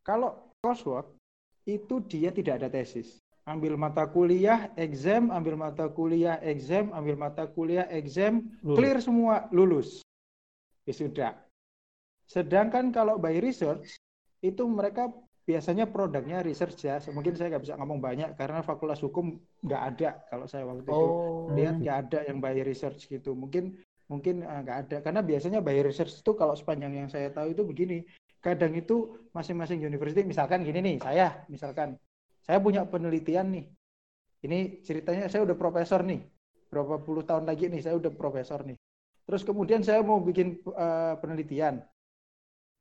kalau coursework itu dia tidak ada tesis. Ambil mata kuliah, exam, ambil mata kuliah, exam, ambil mata kuliah, exam, Lulus. clear semua, lulus. Ya sudah. Sedangkan kalau by research itu mereka biasanya produknya research ya. Mungkin saya nggak bisa ngomong banyak karena fakultas hukum nggak ada kalau saya waktu itu Oh, lihat nggak ada yang by research gitu. Mungkin mungkin eh, nggak ada karena biasanya by research itu kalau sepanjang yang saya tahu itu begini. Kadang itu masing-masing university misalkan gini nih, saya misalkan saya punya penelitian nih. Ini ceritanya saya udah profesor nih. Berapa puluh tahun lagi nih saya udah profesor nih. Terus kemudian saya mau bikin eh, penelitian.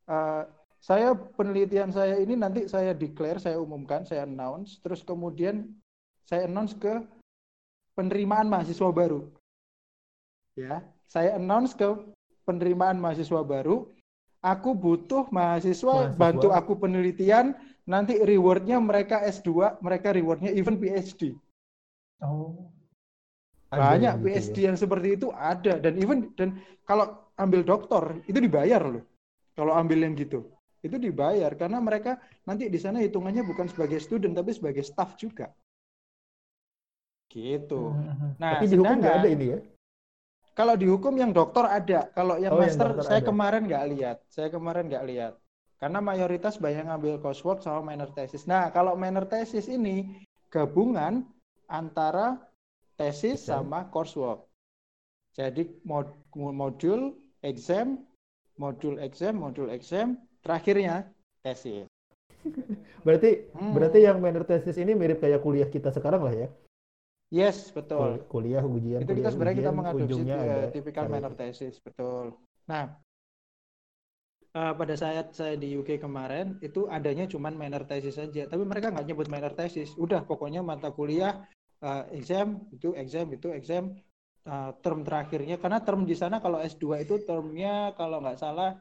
Eh, saya penelitian saya ini nanti saya declare, saya umumkan, saya announce, terus kemudian saya announce ke penerimaan mahasiswa baru. Ya, saya announce ke penerimaan mahasiswa baru. Aku butuh mahasiswa, Mahasiswa. bantu aku penelitian. Nanti rewardnya mereka S2, mereka rewardnya even PhD. Oh. Ada Banyak yang gitu ya. yang seperti itu ada dan even dan kalau ambil doktor itu dibayar loh. Kalau ambil yang gitu itu dibayar karena mereka nanti di sana hitungannya bukan sebagai student tapi sebagai staff juga. Gitu. Mhm. Nah, Tapi di hukum nggak ada ini ya. Kalau di hukum yang dokter ada, kalau yang Oh, yang master dokter saya ada. kemarin nggak lihat, saya kemarin nggak lihat. Karena mayoritas banyak ngambil coursework sama minor thesis. Nah, kalau minor thesis ini gabungan antara tesis Oke. sama coursework. Jadi mod- modul, exam, modul exam, modul exam, terakhirnya tesis. *laughs* Berarti Hmm. berarti yang minor thesis ini mirip kayak kuliah kita sekarang lah ya. Yes, betul. Kul- Kuliah ujian itu kita kuliah sebenarnya kita ujian, mengadopsi ujungnya eh, ada tipikal minor thesis betul nah eh, pada saat saya di UK kemarin itu adanya cuman minor thesis saja tapi mereka nggak nyebut minor thesis. Udah pokoknya mata kuliah eh, exam itu exam itu exam. Eh, term terakhirnya karena term di sana kalau S2 itu termnya kalau nggak salah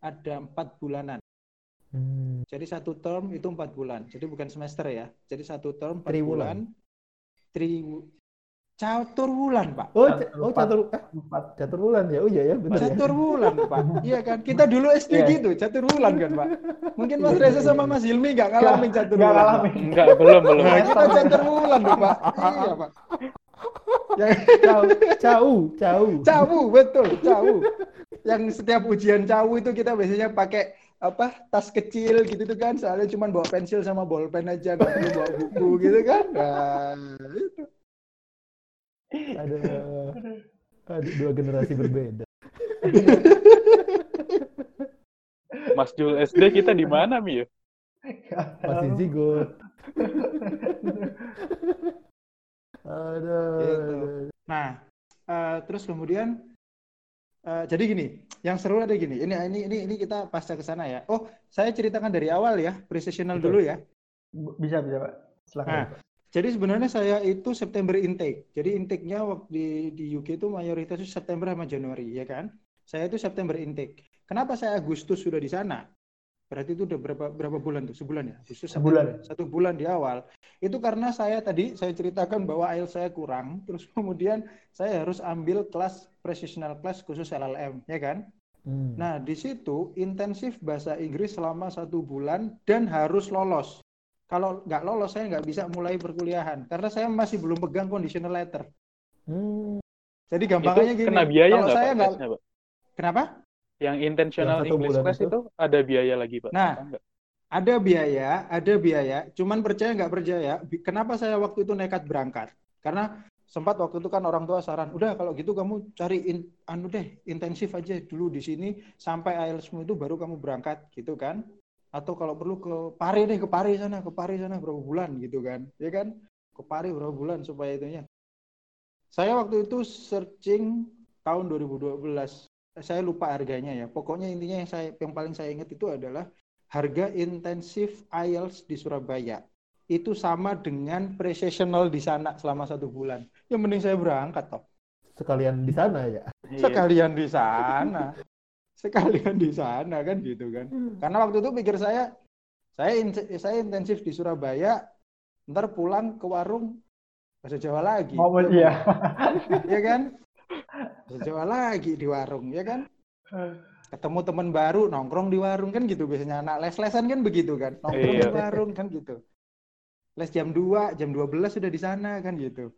ada empat bulanan. Hmm. jadi satu term itu empat bulan. Jadi bukan semester ya. Jadi satu term empat bulan. Tri catur bulan pak Oh, Catur ca- oh empat. catur eh, Empat. catur bulan ya. Oh iya ya, benar ya. Catur bulan, Pak. *laughs* Iya kan? Kita dulu SD Iya. gitu, catur bulan kan, Pak. Mungkin Mas Reza sama Mas Hilmi nggak ngalamin catur Nggak bulan. Pak. ngalamin. Enggak, belum, belum. Nah, kita catur bulan, loh, Pak. Iya, Pak. Yang Cau, cau, cau. cawu, betul, cawu. Yang setiap ujian cawu itu kita biasanya pakai apa tas kecil gitu tuh kan soalnya cuma bawa pensil sama bolpen aja nggak perlu bawa buku gitu kan nah itu Ada ada dua generasi berbeda. Mas Jul SD kita di mana, Mi? ya? Masih zigot. Ada. Gitu. Nah, eh, terus kemudian eh, jadi gini, yang seru ada gini. Ini ini ini ini kita pasca ke sana ya. Oh, saya ceritakan dari awal ya, precisional Betul. dulu ya. Bisa, bisa, Pak. Silakan. Nah, jadi sebenarnya saya itu September intake. Jadi intake-nya waktu di di UK itu mayoritas itu September sama Januari, ya kan? Saya itu September intake. Kenapa saya Agustus sudah di sana? Berarti itu udah berapa berapa bulan tuh? Sebulan ya? Agustus Sebulan. Satu bulan di awal. Itu karena saya tadi saya ceritakan bahwa IELTS saya kurang, *laughs* terus kemudian saya harus ambil kelas precisional class khusus LLM, ya kan? Hmm. Nah, di situ intensif bahasa Inggris selama satu bulan dan harus lolos. Kalau nggak lolos, saya nggak bisa mulai perkuliahan karena saya masih belum pegang conditional letter. Hmm. Jadi Itu gampangnya gini, kena biaya kalau saya nggak, kenapa? Yang intentional Yang satu English bulan class itu? itu ada biaya lagi, Pak? Nah. Enggak? Ada biaya, ada biaya. Cuman percaya nggak percaya, kenapa saya waktu itu nekat berangkat? Karena sempat waktu itu kan orang tua saran, udah kalau gitu kamu cari in- anu deh, intensif aja dulu di sini sampai IELTS-mu itu baru kamu berangkat gitu kan? Atau kalau perlu ke Pari deh, ke Pari sana, ke Pari sana berapa bulan gitu kan? Ya kan? Ke Pari berapa bulan supaya itunya. Saya waktu itu searching tahun 2012. Saya lupa harganya ya. Pokoknya intinya yang saya yang paling saya ingat itu adalah harga intensif IELTS di Surabaya itu sama dengan pre-sessional di sana selama satu bulan. Ya mending saya berangkat toh. Sekalian di sana ya. Sekalian di sana. Sekalian di sana kan gitu kan. Karena waktu itu pikir saya saya in- saya intensif di Surabaya, ntar pulang ke warung bahasa Jawa lagi. Mau iya. *laughs* Ya kan? Bahasa Jawa lagi di warung, ya kan? ketemu teman baru nongkrong di warung kan gitu biasanya anak les-lesan kan begitu kan nongkrong Iya. di warung kan gitu les jam 2 jam 12 sudah di sana kan gitu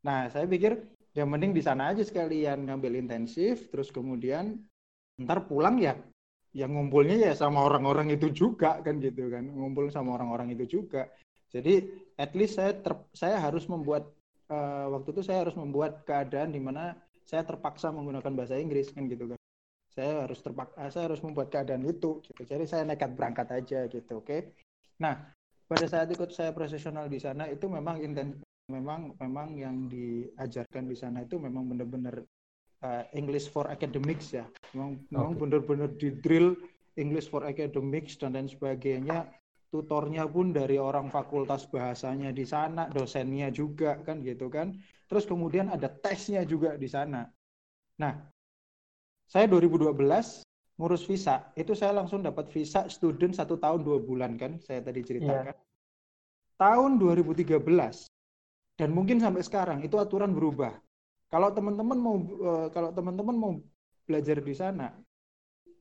nah saya pikir yang mending di sana aja sekalian ngambil intensif terus kemudian ntar pulang ya yang ngumpulnya ya sama orang-orang itu juga kan gitu kan. Ngumpul sama orang-orang itu juga. Jadi at least saya ter- saya harus membuat eh, waktu itu saya harus membuat keadaan di mana saya terpaksa menggunakan bahasa Inggris kan gitu kan. Saya harus terpaksa saya harus membuat keadaan itu gitu. Jadi saya nekat berangkat aja gitu oke? Nah pada saat ikut saya profesional di sana itu memang inten memang memang yang diajarkan di sana itu memang benar-benar uh, English for academics ya. Memang memang Oke. benar-benar di drill English for academics dan lain sebagainya tutornya pun dari orang fakultas bahasanya di sana dosennya juga kan gitu kan. Terus kemudian ada tesnya juga di sana. Nah saya 2012 ngurus visa itu saya langsung dapat visa student satu tahun dua bulan kan saya tadi ceritakan. Tahun 2013 Dan mungkin sampai sekarang itu aturan berubah. Kalau teman-teman mau eh, kalau teman-teman mau belajar di sana,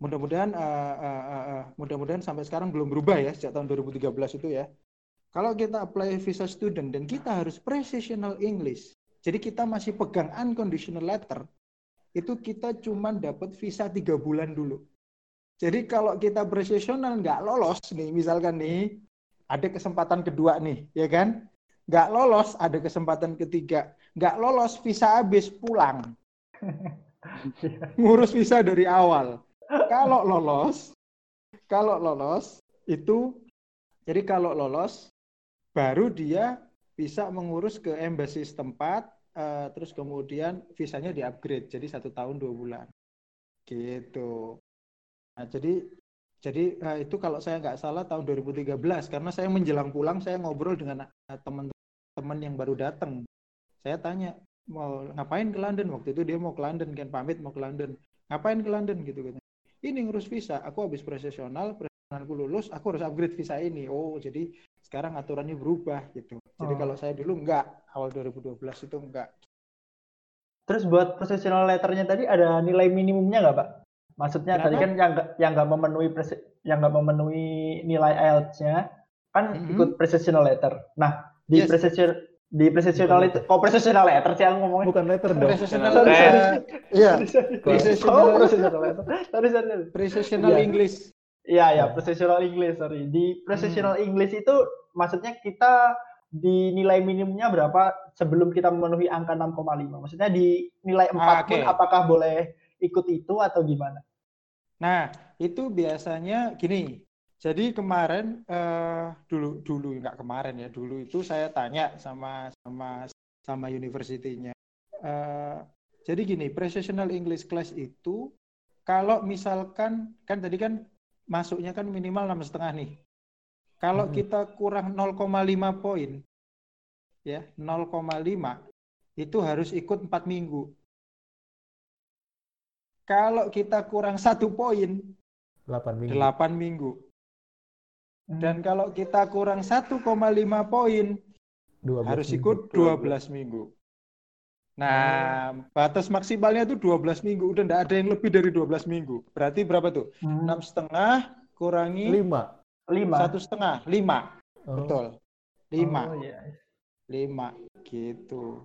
mudah-mudahan eh, eh, mudah-mudahan sampai sekarang belum berubah ya sejak tahun 2013 itu ya. Kalau kita apply visa student dan kita harus precisional English, jadi kita masih pegang unconditional letter, itu kita cuma dapat visa tiga bulan dulu. Jadi kalau kita precisional nggak lolos nih, misalkan nih, ada kesempatan kedua nih, ya kan? Nggak lolos, ada kesempatan ketiga. Nggak lolos, visa habis, pulang. *laughs* Ngurus visa dari awal. Kalau lolos, kalau lolos, itu, jadi kalau lolos, baru dia bisa mengurus ke embassy setempat, eh, terus kemudian visanya di-upgrade, jadi satu tahun dua bulan. Gitu. Nah, jadi jadi eh, itu kalau saya nggak salah tahun 2013 karena saya menjelang pulang saya ngobrol dengan eh, teman-teman yang baru datang. Saya tanya mau ngapain ke London waktu itu dia mau ke London kan pamit mau ke London. Ngapain ke London gitu kan. Ini ngurus visa, aku habis profesional, profesionalku lulus, aku harus upgrade visa ini. Oh, jadi sekarang aturannya berubah gitu. Jadi Oh. kalau saya dulu enggak, awal 2012 itu enggak. Terus buat professional letternya tadi ada nilai minimumnya nggak, Pak? Maksudnya tadi Kenapa? kan yang nggak yang nggak memenuhi yang nggak memenuhi nilai IELTS-nya kan Mhm. ikut professional letter. Nah, di Yes. professional di Bukan itu, kok professional letter sih yang ngomongnya? Bukan letter dong. Sorry. eh, iya, Oh, professional letter. Sorry, sorry. professional Iya. English. Iya, ya, Ya. professional English, sorry. Di Hmm. professional English itu maksudnya kita di nilai minimumnya berapa sebelum kita memenuhi angka 6,5? Maksudnya di nilai 4 Ah, pun oke. apakah boleh ikut itu atau gimana? Nah, itu biasanya gini. Jadi kemarin eh, dulu dulu nggak kemarin ya, dulu itu saya tanya sama sama sama universitinya. Eh, jadi gini, professional English class itu kalau misalkan kan tadi kan masuknya kan minimal enam setengah nih. Kalau Mhm. kita kurang 0,5 poin, ya 0,5 itu harus ikut empat minggu. Kalau kita kurang satu poin, 8 minggu. 8 minggu. Hmm. Dan kalau kita kurang 1,5 poin, 12 harus minggu. ikut 12 minggu. Nah, batas maksimalnya itu 12 minggu. Udah nggak ada yang lebih dari 12 minggu. Berarti berapa tuh? Hmm, Enam setengah kurangi 5. lima. satu setengah, lima. Oh. Betul. Lima, Oh, iya. lima gitu.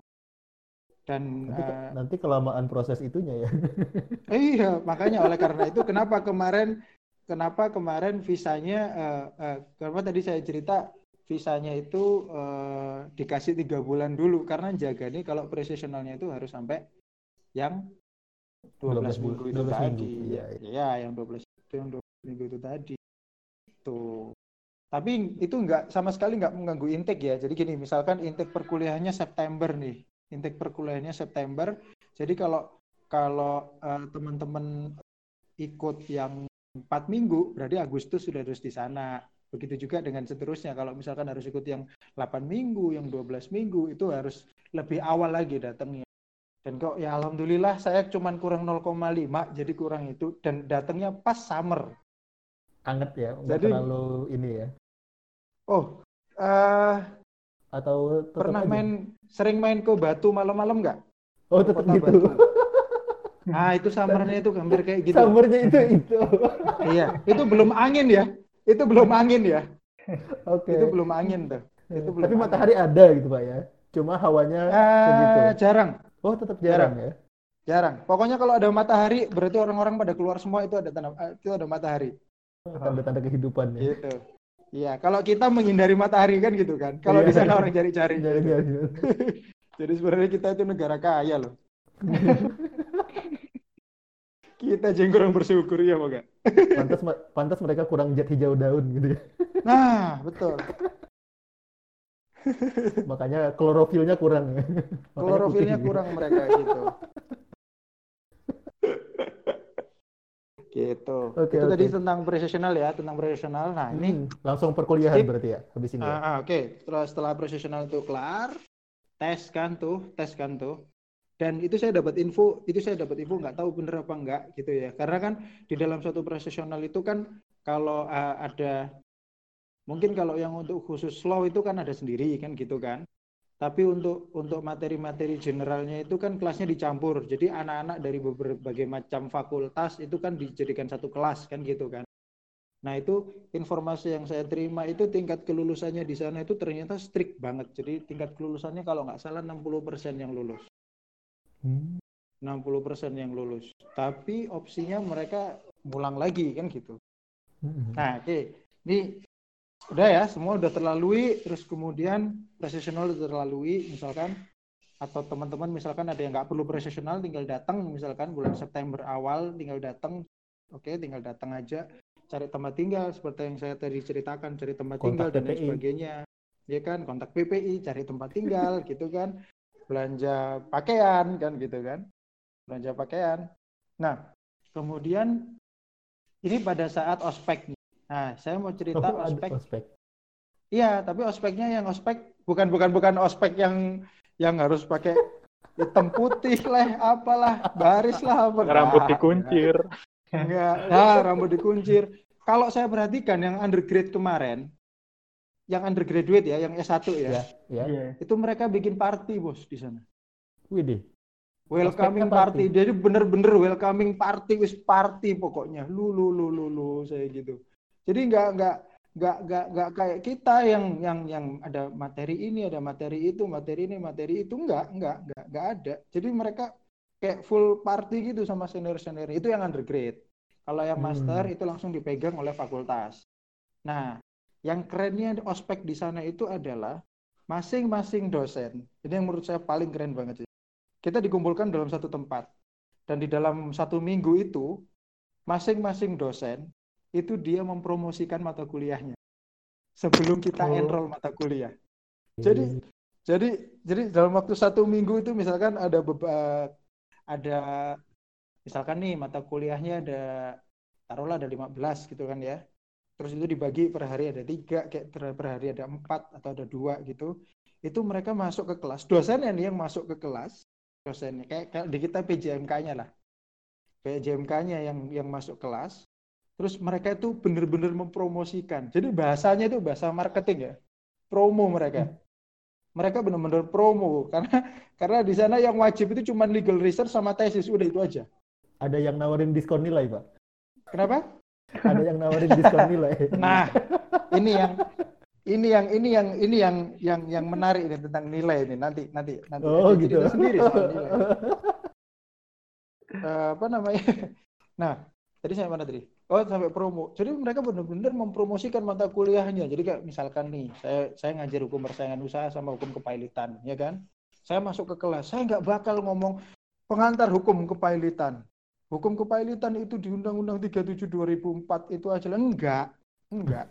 Dan Nanti, eh, nanti kelamaan proses itunya ya. *laughs* Iya, makanya oleh karena itu kenapa kemarin kenapa kemarin visanya eh, eh, kenapa tadi saya cerita visanya itu eh, dikasih tiga bulan dulu karena jaga nih kalau precisionalnya itu harus sampai yang 12, 12 minggu itu 12 tadi. minggu, iya, iya. Iya, yang 12 itu yang 12 minggu itu tadi. Tuh. Tapi itu enggak sama sekali nggak mengganggu intake ya. Jadi gini, misalkan intake perkuliahannya September nih. Intake perkuliahannya September. Jadi kalau kalau eh, teman-teman ikut yang empat minggu, berarti Agustus sudah harus di sana. Begitu juga dengan seterusnya. Kalau misalkan harus ikut yang 8 minggu, yang 12 minggu, itu harus lebih awal lagi datangnya. Dan kok ya alhamdulillah saya cuman kurang 0,5, jadi kurang itu. Dan datangnya pas summer. Anget ya, nggak Jadi- terlalu ini ya. Oh, eh Atau pernah aja? main, sering main ke Batu malam-malam nggak? Oh, tetap Kota gitu. Batu. Nah, itu summernya itu hampir kayak gitu. Summernya itu itu. Iya, itu belum angin ya. Itu belum angin ya. Oke. Itu belum angin tuh. itu belum Tapi angin. matahari ada gitu Pak ya. Cuma hawanya segitu. Eh, jarang, Oh, tetap jarang ya. jarang. Pokoknya kalau ada matahari, berarti orang-orang pada keluar semua itu ada tanda, eh, itu ada matahahari. Tanda-tanda kehidupan ya. Gitu. Iya, kalau kita menghindari matahari kan gitu kan. Kalau di Iya. sana orang cari-cari. *laughs* Jadi sebenarnya kita itu negara kaya loh. *laughs* kita aja yang kurang bersyukur ya, Pak. pantas pantas mereka kurang jet hijau daun gitu ya. Nah, betul. Makanya klorofilnya kurang. ya. Klorofilnya kurang mereka gitu. gitu. Oke, itu tadi oke. tentang profesional ya, tentang profesional. Nah, ini Hmm, langsung perkuliahan Skip. berarti ya habis ini. ya? Ah, ah, Oke, setelah setelah profesional itu kelar, tes kan tuh, tes kan tuh. Dan itu saya dapat info, itu saya dapat info nggak tahu bener apa enggak gitu ya. Karena kan di dalam suatu profesional itu kan kalau ah, ada mungkin kalau yang untuk khusus slow itu kan ada sendiri kan gitu kan. Tapi untuk untuk materi-materi generalnya itu kan kelasnya dicampur. Jadi anak-anak dari berbagai macam fakultas itu kan dijadikan satu kelas kan gitu kan. Nah itu informasi yang saya terima itu tingkat kelulusannya di sana itu ternyata strict banget. Jadi tingkat kelulusannya kalau nggak salah 60% yang lulus. Hmm. 60% yang lulus. Tapi opsinya mereka pulang lagi kan gitu. Hmm. Nah, oke. Ini udah ya, semua udah terlalui, terus kemudian profesional udah terlalui, misalkan atau teman-teman misalkan ada yang nggak perlu profesional tinggal datang misalkan bulan September awal tinggal datang oke tinggal datang aja cari tempat tinggal seperti yang saya tadi ceritakan cari tempat tinggal Kontak dan lain PPI. sebagainya ya kan kontak PPI cari tempat tinggal *laughs* gitu kan belanja pakaian kan gitu kan belanja pakaian nah kemudian ini pada saat ospek nih. nah saya mau cerita Oh, ospek ospek. Iya, tapi ospeknya yang ospek bukan bukan bukan ospek yang yang harus pakai hitam putih *laughs* lah, apalah, baris lah apa. Rambut dikuncir. Enggak, nah, rambut dikuncir. Kalau saya perhatikan yang undergrad kemarin, yang undergraduate ya, yang S1 ya, Ya, ya. Iya. itu mereka bikin party bos di sana. Widih. Welcoming party. party. Jadi bener-bener welcoming party, wis party pokoknya. Lu lu lu lu lu saya gitu. Jadi nggak nggak nggak nggak nggak kayak kita yang yang yang ada materi ini, ada materi itu, materi ini, materi itu nggak nggak nggak nggak ada. Jadi mereka kayak full party gitu sama senior senior. Itu yang undergrad. Kalau yang master Hmm. itu langsung dipegang oleh fakultas. Nah, yang kerennya di ospek di sana itu adalah masing-masing dosen. Ini yang menurut saya paling keren banget sih. Kita dikumpulkan dalam satu tempat. Dan di dalam satu minggu itu, masing-masing dosen itu dia mempromosikan mata kuliahnya. Sebelum kita Oh. enroll mata kuliah. Jadi jadi jadi dalam waktu satu minggu itu misalkan ada beba- ada misalkan nih mata kuliahnya ada taruhlah ada 15 gitu kan ya. Terus itu dibagi per hari ada tiga, kayak per per hari ada empat atau ada dua gitu. Itu mereka masuk ke kelas. Dosennya nih yang masuk ke kelas, dosennya kayak, kayak di kita PJMK-nya lah. PJMK-nya yang yang masuk kelas. Terus mereka itu benar-benar mempromosikan. Jadi bahasanya itu bahasa marketing ya. Promo mereka mereka benar-benar promo karena karena di sana yang wajib itu cuma legal research sama tesis udah itu aja. Ada yang nawarin diskon nilai, Pak. Kenapa? Ada yang nawarin diskon nilai. Nah, ini yang ini yang ini yang ini yang yang yang menarik ini tentang nilai ini nanti nanti nanti Oh, nanti gitu. sendiri soal nilai. *laughs* Eh, apa namanya? *laughs* Nah, tadi saya mana tadi? Oh, sampai promo. Jadi mereka benar-benar mempromosikan mata kuliahnya. Jadi kayak misalkan nih, saya saya ngajar hukum persaingan usaha sama hukum kepailitan, ya kan? Saya masuk ke kelas, saya nggak bakal ngomong pengantar hukum kepailitan. Hukum kepailitan itu di Undang-Undang 37 2004 itu aja. Enggak, enggak.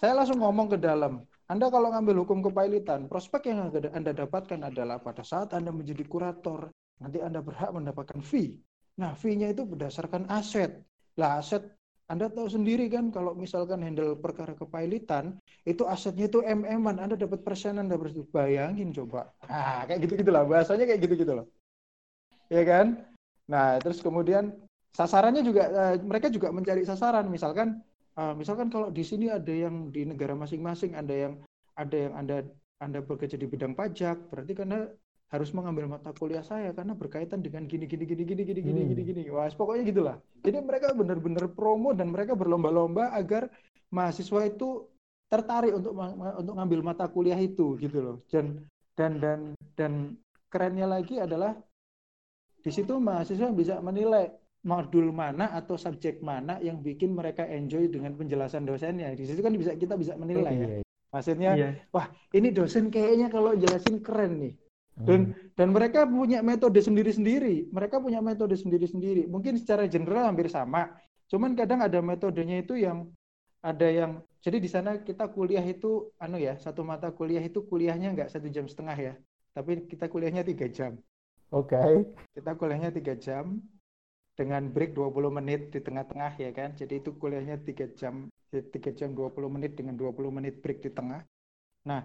Saya langsung ngomong ke dalam. Anda kalau ngambil hukum kepailitan, prospek yang Anda dapatkan adalah pada saat Anda menjadi kurator, nanti Anda berhak mendapatkan fee. Nah, fee-nya itu berdasarkan aset. Lah, aset Anda tahu sendiri kan kalau misalkan handle perkara kepailitan, itu asetnya itu MM-an, Anda dapat persenan, Anda bayangin coba. Ah, kayak gitu-gitu lah, bahasanya kayak gitu-gitu loh. Ya kan? Nah, terus kemudian sasarannya juga eh, mereka juga mencari sasaran, misalkan eh, misalkan kalau di sini ada yang di negara masing-masing, ada yang ada yang Anda Anda bekerja di bidang pajak, berarti karena harus mengambil mata kuliah saya karena berkaitan dengan gini gini gini gini gini gini Hmm. gini gini. Wah, pokoknya gitulah. Jadi mereka benar-benar promo dan mereka berlomba-lomba agar mahasiswa itu tertarik untuk untuk ngambil mata kuliah itu gitu loh. Dan dan dan dan kerennya lagi adalah di situ mahasiswa bisa menilai modul mana atau subjek mana yang bikin mereka enjoy dengan penjelasan dosennya. Di situ kan bisa kita bisa menilai ya. Iya. Maksudnya, Iya. wah ini dosen kayaknya kalau jelasin keren nih. Hmm. Dan dan mereka punya metode sendiri-sendiri. Mereka punya metode sendiri-sendiri. Mungkin secara general hampir sama. Cuman kadang ada metodenya itu yang ada yang jadi di sana kita kuliah itu anu ya satu mata kuliah itu kuliahnya nggak satu jam setengah ya tapi kita kuliahnya tiga jam Oke. kita kuliahnya tiga jam dengan break 20 menit di tengah-tengah ya kan? Jadi itu kuliahnya tiga jam tiga jam 20 menit dengan 20 menit break di tengah. Nah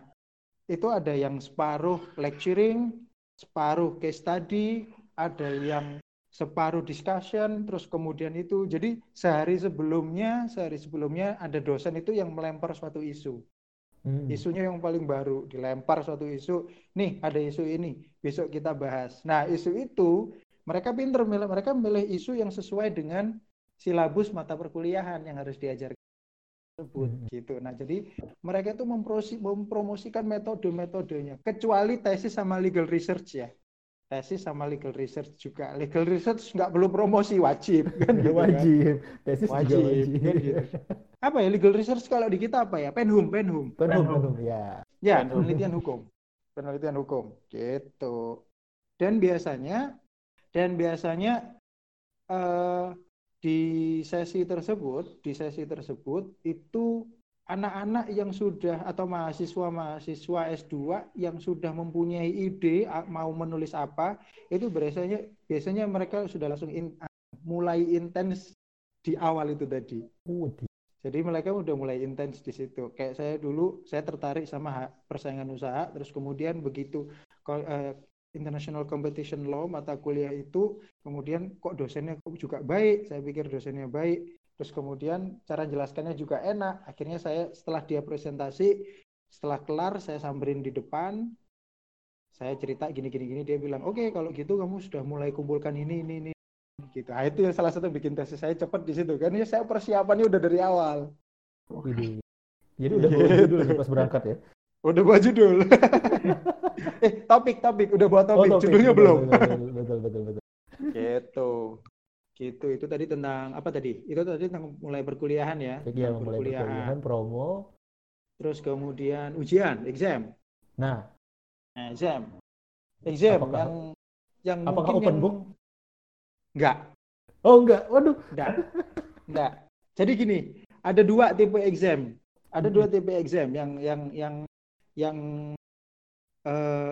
itu ada yang separuh lecturing separuh case study ada yang separuh discussion terus kemudian itu. Jadi sehari sebelumnya sehari sebelumnya ada dosen itu yang melempar suatu isu Hmm. isunya yang paling baru dilempar suatu isu nih ada isu ini besok kita bahas nah isu itu mereka pinter milih mereka milih isu yang sesuai dengan silabus mata perkuliahan yang harus diajarkan tersebut Hmm. gitu nah jadi mereka itu memprosi- mempromosikan metode-metodenya kecuali tesis sama legal research ya tesis sama legal research juga legal research nggak perlu promosi wajib kan gitu kan. wajib tesis juga Wajib, wajib kan gitu. Apa ya legal research kalau di kita apa ya penhum penhum Penhum, Penhum. ya Ya, Penhum. penelitian hukum. Penelitian hukum. Gitu. Dan biasanya dan biasanya eh, di sesi tersebut, di sesi tersebut itu anak-anak yang sudah atau mahasiswa-mahasiswa S2 yang sudah mempunyai ide mau menulis apa, itu biasanya biasanya mereka sudah langsung in- mulai intens di awal itu tadi. Uh, di- Jadi mereka udah mulai intens di situ. Kayak saya dulu, saya tertarik sama persaingan usaha, terus kemudian begitu eh, International Competition Law mata kuliah itu, kemudian kok dosennya juga baik, saya pikir dosennya baik, terus kemudian cara jelaskannya juga enak. Akhirnya saya setelah dia presentasi, setelah kelar saya samberin di depan, saya cerita gini gini gini, dia bilang, oke kalau gitu kamu sudah mulai kumpulkan ini ini ini gitu. Nah, itu yang salah satu bikin tesis saya cepat di situ kan. Ya saya persiapannya udah dari awal. widih. Jadi udah bawa judul pas berangkat ya? Udah buat judul. *laughs* eh, topik topik udah buat topik. Oh, topik. Judulnya Betul, belum. Betul, betul, betul, betul. gitu. Gitu. Itu tadi tentang apa tadi? Itu tadi tentang mulai perkuliahan ya. Jadi ya Tentang mulai perkuliahan, promo. Terus kemudian ujian, exam. Nah, Nah, exam. Exam Apakah- yang yang apakah open yang book? Enggak, oh enggak, waduh. enggak. Enggak. Jadi gini, ada dua tipe exam. Ada dua tipe exam yang yang yang yang eh,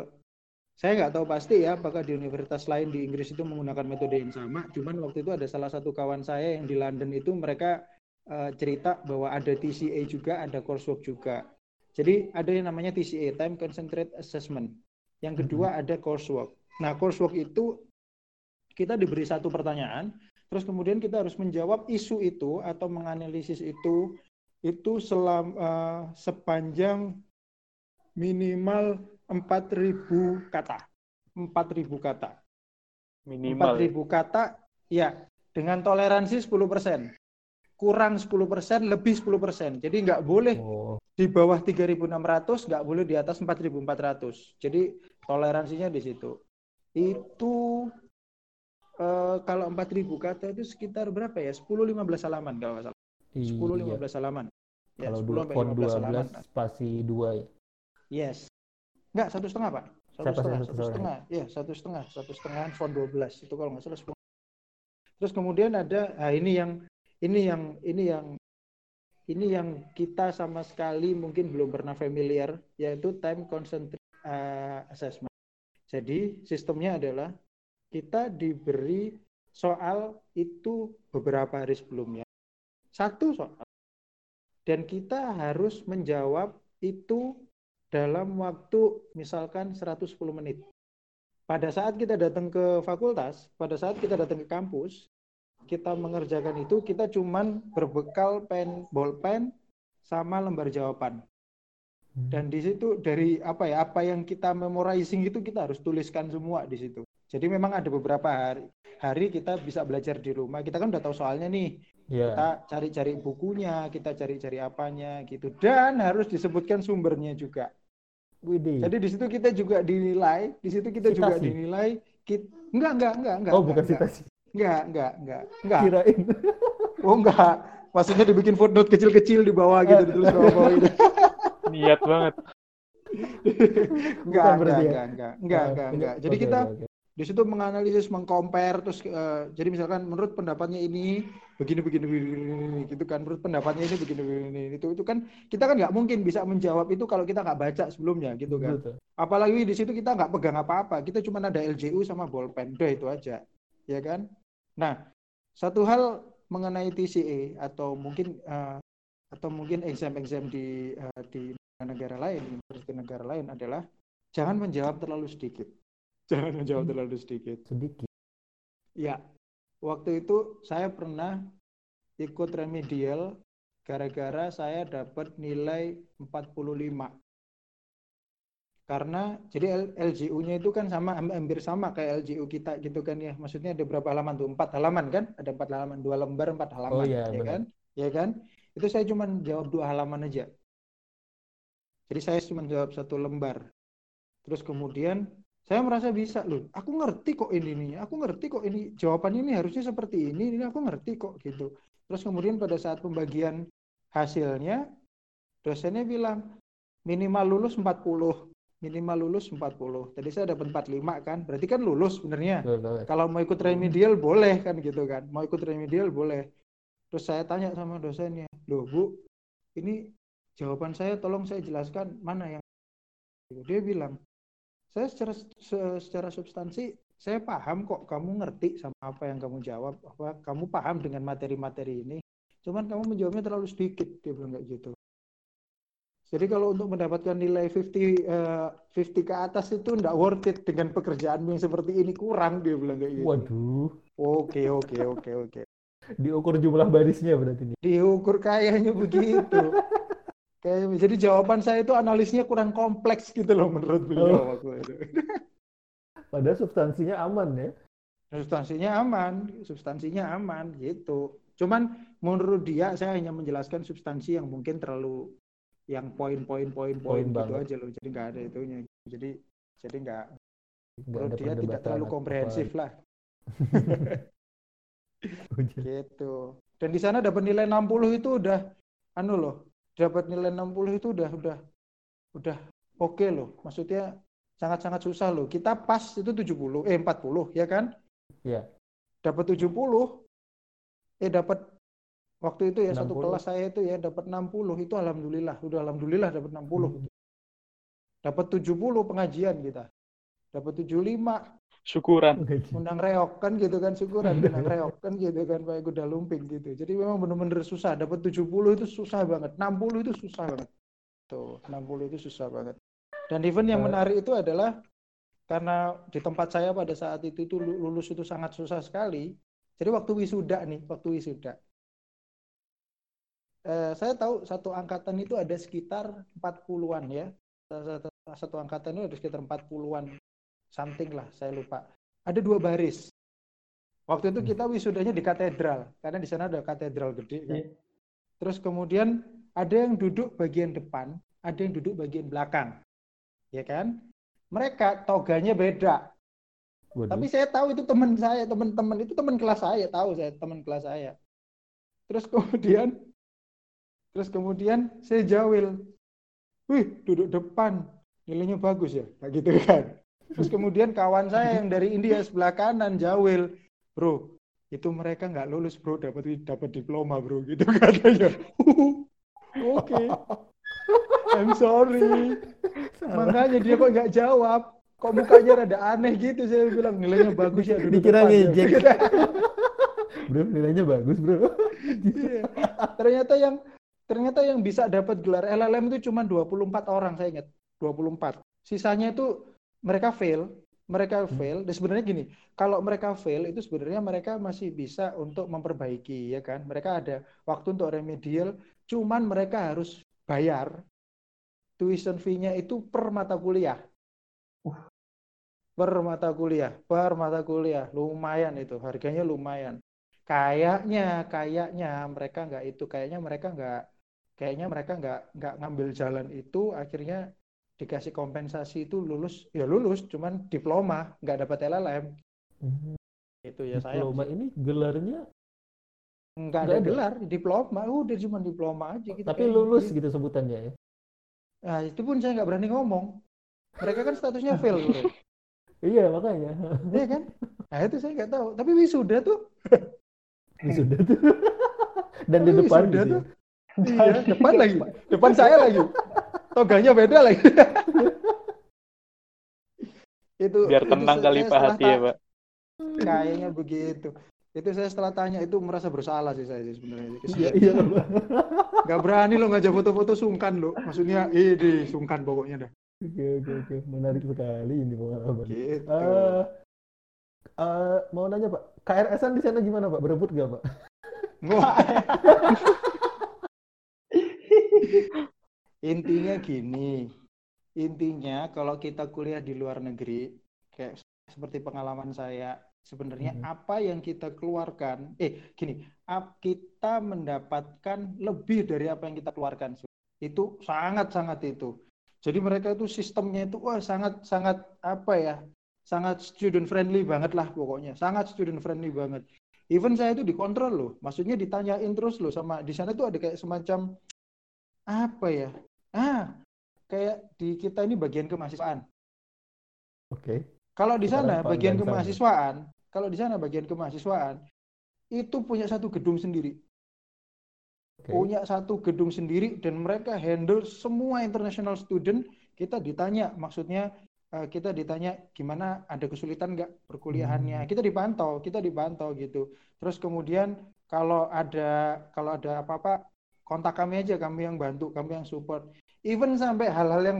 saya nggak tahu pasti ya apakah di universitas lain di Inggris itu menggunakan metode yang sama. Cuman waktu itu ada salah satu kawan saya yang di London itu mereka eh, cerita bahwa ada TCA juga, ada coursework juga. Jadi ada yang namanya TCA, Time Concentrate Assessment. Yang kedua ada coursework. Nah, coursework itu kita diberi satu pertanyaan, terus kemudian kita harus menjawab isu itu atau menganalisis itu itu selama sepanjang minimal 4.000 kata. 4.000 kata. Minimal. ya. 4.000 kata ya dengan toleransi 10%. Kurang 10%, lebih 10%. Jadi nggak boleh Oh, di bawah 3.600, nggak boleh di atas 4.400. Jadi toleransinya di situ. Itu eh, kalau 4.000 kata itu sekitar berapa ya? 10-15 halaman kalau nggak salah. 10 iya. 15 halaman. Ya, Kalau 10 dua, sampai font 15 halaman. 12 spasi 2 ya. Yes. Enggak, satu setengah, Pak. Satu Siapa setengah, satu setengah? Iya, satu setengah. Satu setengah font 12. Itu kalau nggak salah 10. Terus kemudian ada, nah ini yang, ini yang, ini yang, ini yang kita sama sekali mungkin belum pernah familiar, yaitu time concentrate uh, assessment. Jadi sistemnya adalah kita diberi soal itu beberapa hari sebelumnya. Satu soal. Dan kita harus menjawab itu dalam waktu misalkan 110 menit. Pada saat kita datang ke fakultas, pada saat kita datang ke kampus, kita mengerjakan itu kita cuman berbekal pen, bolpen sama lembar jawaban. Dan di situ dari apa ya, apa yang kita memorizing itu kita harus tuliskan semua di situ. Jadi memang ada beberapa hari hari kita bisa belajar di rumah. Kita kan udah tahu soalnya nih. Iya. Kita cari-cari bukunya, kita cari-cari apanya gitu. Dan harus disebutkan sumbernya juga. Widih. Jadi di situ kita juga dinilai, di situ kita juga Citasi. dinilai. Kit... Enggak, enggak, enggak, enggak. oh, enggak, bukan enggak. citasi. Enggak, enggak, enggak. Enggak. Kirain. *laughs* Oh, enggak. Maksudnya dibikin footnote kecil-kecil di bawah gitu, ditulis bawah-bawah gitu. *laughs* Niat banget. *laughs* Enggak, Bukan enggak, ya? enggak, enggak, enggak, Ah, enggak, ini- enggak. Jadi oke, kita oke. Di situ menganalisis, mengcompare, terus eh, jadi misalkan menurut pendapatnya ini begini, begini, begini, begini, gitu kan. Menurut pendapatnya ini begini, begini, itu itu kan kita kan nggak mungkin bisa menjawab itu kalau kita nggak baca sebelumnya, gitu kan. Betul. Apalagi di situ kita nggak pegang apa-apa, kita cuma ada LJU sama bolpen, udah itu aja, ya kan? Nah, satu hal mengenai TCA atau mungkin eh, atau mungkin exam-exam di eh, di negara lain, universitas negara lain adalah jangan menjawab terlalu sedikit, jangan menjawab Hmm. terlalu sedikit. Sedikit. Ya, waktu itu saya pernah ikut remedial gara-gara saya dapat nilai 45. Karena jadi LGU-nya itu kan sama ham- hampir sama kayak LGU kita gitu kan ya. Maksudnya ada berapa halaman tuh? Empat halaman kan? Ada empat halaman, dua lembar empat halaman, iya, ya kan? Ya kan? Itu saya cuma jawab dua halaman aja. Jadi saya cuma jawab satu lembar. Terus kemudian saya merasa bisa loh. Aku ngerti kok ini nih. Aku ngerti kok ini jawabannya ini harusnya seperti ini. Ini aku ngerti kok gitu. Terus kemudian pada saat pembagian hasilnya dosennya bilang minimal lulus 40. Minimal lulus 40. Tadi saya dapat 45 kan. Berarti kan lulus sebenarnya. Kalau mau ikut remedial boleh kan gitu kan. Mau ikut remedial boleh. Terus saya tanya sama dosennya, loh Bu, ini jawaban saya tolong saya jelaskan mana yang dia bilang, saya secara se- secara substansi saya paham kok kamu ngerti sama apa yang kamu jawab, apa kamu paham dengan materi-materi ini. Cuman kamu menjawabnya terlalu sedikit, dia bilang kayak gitu. Jadi kalau untuk mendapatkan nilai 50 eh, 50 ke atas itu nggak worth it dengan pekerjaan yang seperti ini kurang dia bilang kayak gitu. Waduh, Oke, oke, oke, oke. diukur jumlah barisnya berarti nih. Diukur kayaknya begitu. Kayak jadi jawaban saya itu analisnya kurang kompleks gitu loh menurut beliau Oh. waktu itu. *laughs* Padahal substansinya aman ya. Substansinya aman, substansinya aman gitu. Cuman menurut dia saya hanya menjelaskan substansi yang mungkin terlalu yang poin-poin poin-poin Poin gitu banget. aja loh. Jadi nggak ada itunya. Jadi jadi nggak menurut dia tidak terlalu apa- komprehensif lah *laughs* Ujian. gitu. Dan di sana dapat nilai 60 itu udah anu loh. Dapat nilai 60 itu udah udah udah oke loh. Maksudnya sangat-sangat susah loh. Kita pas itu 70 eh 40 ya kan? Iya. Dapat 70 eh dapat waktu itu ya satu 60. kelas saya itu ya dapat 60 itu alhamdulillah udah alhamdulillah dapat 60 dapat 70 pengajian kita dapat 75 Syukuran. undang reok kan gitu kan syukuran. Undang reok. kan gitu kan pakai kuda lumping gitu. Jadi memang bener-bener susah. Dapat 70 itu susah banget. 60 itu susah banget. Tuh 60 itu susah banget. Dan event yang Eh. menarik itu adalah karena di tempat saya pada saat itu itu lu- lulus itu sangat susah sekali. Jadi waktu wisuda nih waktu wisuda. Eh, saya tahu satu angkatan itu ada sekitar 40-an ya. Satu, satu angkatan itu ada sekitar 40-an something lah saya lupa. Ada dua baris. Waktu itu kita wisudanya di katedral karena di sana ada katedral gede kan. Iya. terus kemudian ada yang duduk bagian depan ada yang duduk bagian belakang. Ya kan? Mereka toganya beda. Waduh. tapi saya tahu itu teman saya teman-teman itu teman kelas saya tahu saya teman kelas saya. Terus kemudian terus kemudian saya jawil wih duduk depan nilainya bagus ya kayak gitu kan terus kemudian kawan saya yang dari India sebelah kanan jawil. Bro itu mereka nggak lulus bro. Dapat dapat diploma bro gitu *laughs* katanya. Oke. *laughs* I'm sorry. Makanya dia kok nggak jawab. Kok mukanya rada aneh gitu saya bilang. Nilainya bagus ya Dikira ya." ngejek. *laughs* Bro, nilainya bagus, Bro. Iya. ternyata yang ternyata yang bisa dapat gelar LLM itu cuma 24 orang saya ingat. 24 sisanya itu mereka fail mereka fail dan sebenarnya gini kalau mereka fail itu sebenarnya mereka masih bisa untuk memperbaiki ya kan? Mereka ada waktu untuk remedial cuman mereka harus bayar tuition fee-nya itu per mata kuliah. Per mata kuliah per mata kuliah. Lumayan itu harganya lumayan. Kayaknya kayaknya mereka nggak itu kayaknya mereka nggak kayaknya mereka nggak nggak ngambil jalan itu akhirnya dikasih kompensasi itu lulus ya lulus cuman diploma nggak dapat LLM Hmm, itu ya saya Diploma ini gelarnya nggak ada ada. gelar diploma udah cuma diploma aja gitu tapi lulus gitu sebutannya ya. nah itu pun saya nggak berani ngomong mereka kan statusnya fail *laughs* bro Iya, makanya. Iya kan nah itu saya nggak tahu tapi wisuda tuh Sudah tuh. *laughs* Dan di depan sudah gitu. tuh. ya. iya depan lagi depan saya lagi toganya beda lagi itu Biar itu tenang saya- kali Pak hati ya, Pak. kayaknya begitu itu saya setelah tanya itu merasa bersalah sih saya sih sebenarnya Iya, iya. nggak berani lo ngajak foto-foto sungkan lo maksudnya ini sungkan pokoknya dah Oke, oke, oke. Menarik sekali ini pengalaman. gitu Eh, eh, mau nanya Pak, KRS-an di sana gimana Pak? Berebut gak Pak? *laughs* Intinya gini. Intinya kalau kita kuliah di luar negeri, kayak seperti pengalaman saya, sebenarnya Mhm. apa yang kita keluarkan, eh gini, kita mendapatkan lebih dari apa yang kita keluarkan. Itu sangat-sangat itu. Jadi mereka itu sistemnya itu wah sangat sangat apa ya? Sangat student friendly banget lah pokoknya. Sangat student friendly banget. Even saya itu dikontrol loh. Maksudnya ditanyain terus loh sama di sana tuh ada kayak semacam apa ya? Ah, kayak di kita ini bagian kemahasiswaan. Oke. Kalau di sana bagian kemahasiswaan, kalau di sana bagian kemahasiswaan itu punya satu gedung sendiri. Oke. Punya satu gedung sendiri dan mereka handle semua international student. Kita ditanya, maksudnya eh, kita ditanya gimana ada kesulitan nggak perkuliahannya. Hmm. Kita dipantau, kita dipantau gitu. Terus kemudian kalau ada kalau ada apa-apa kontak kami aja, kami yang bantu, kami yang support. Even sampai hal-hal yang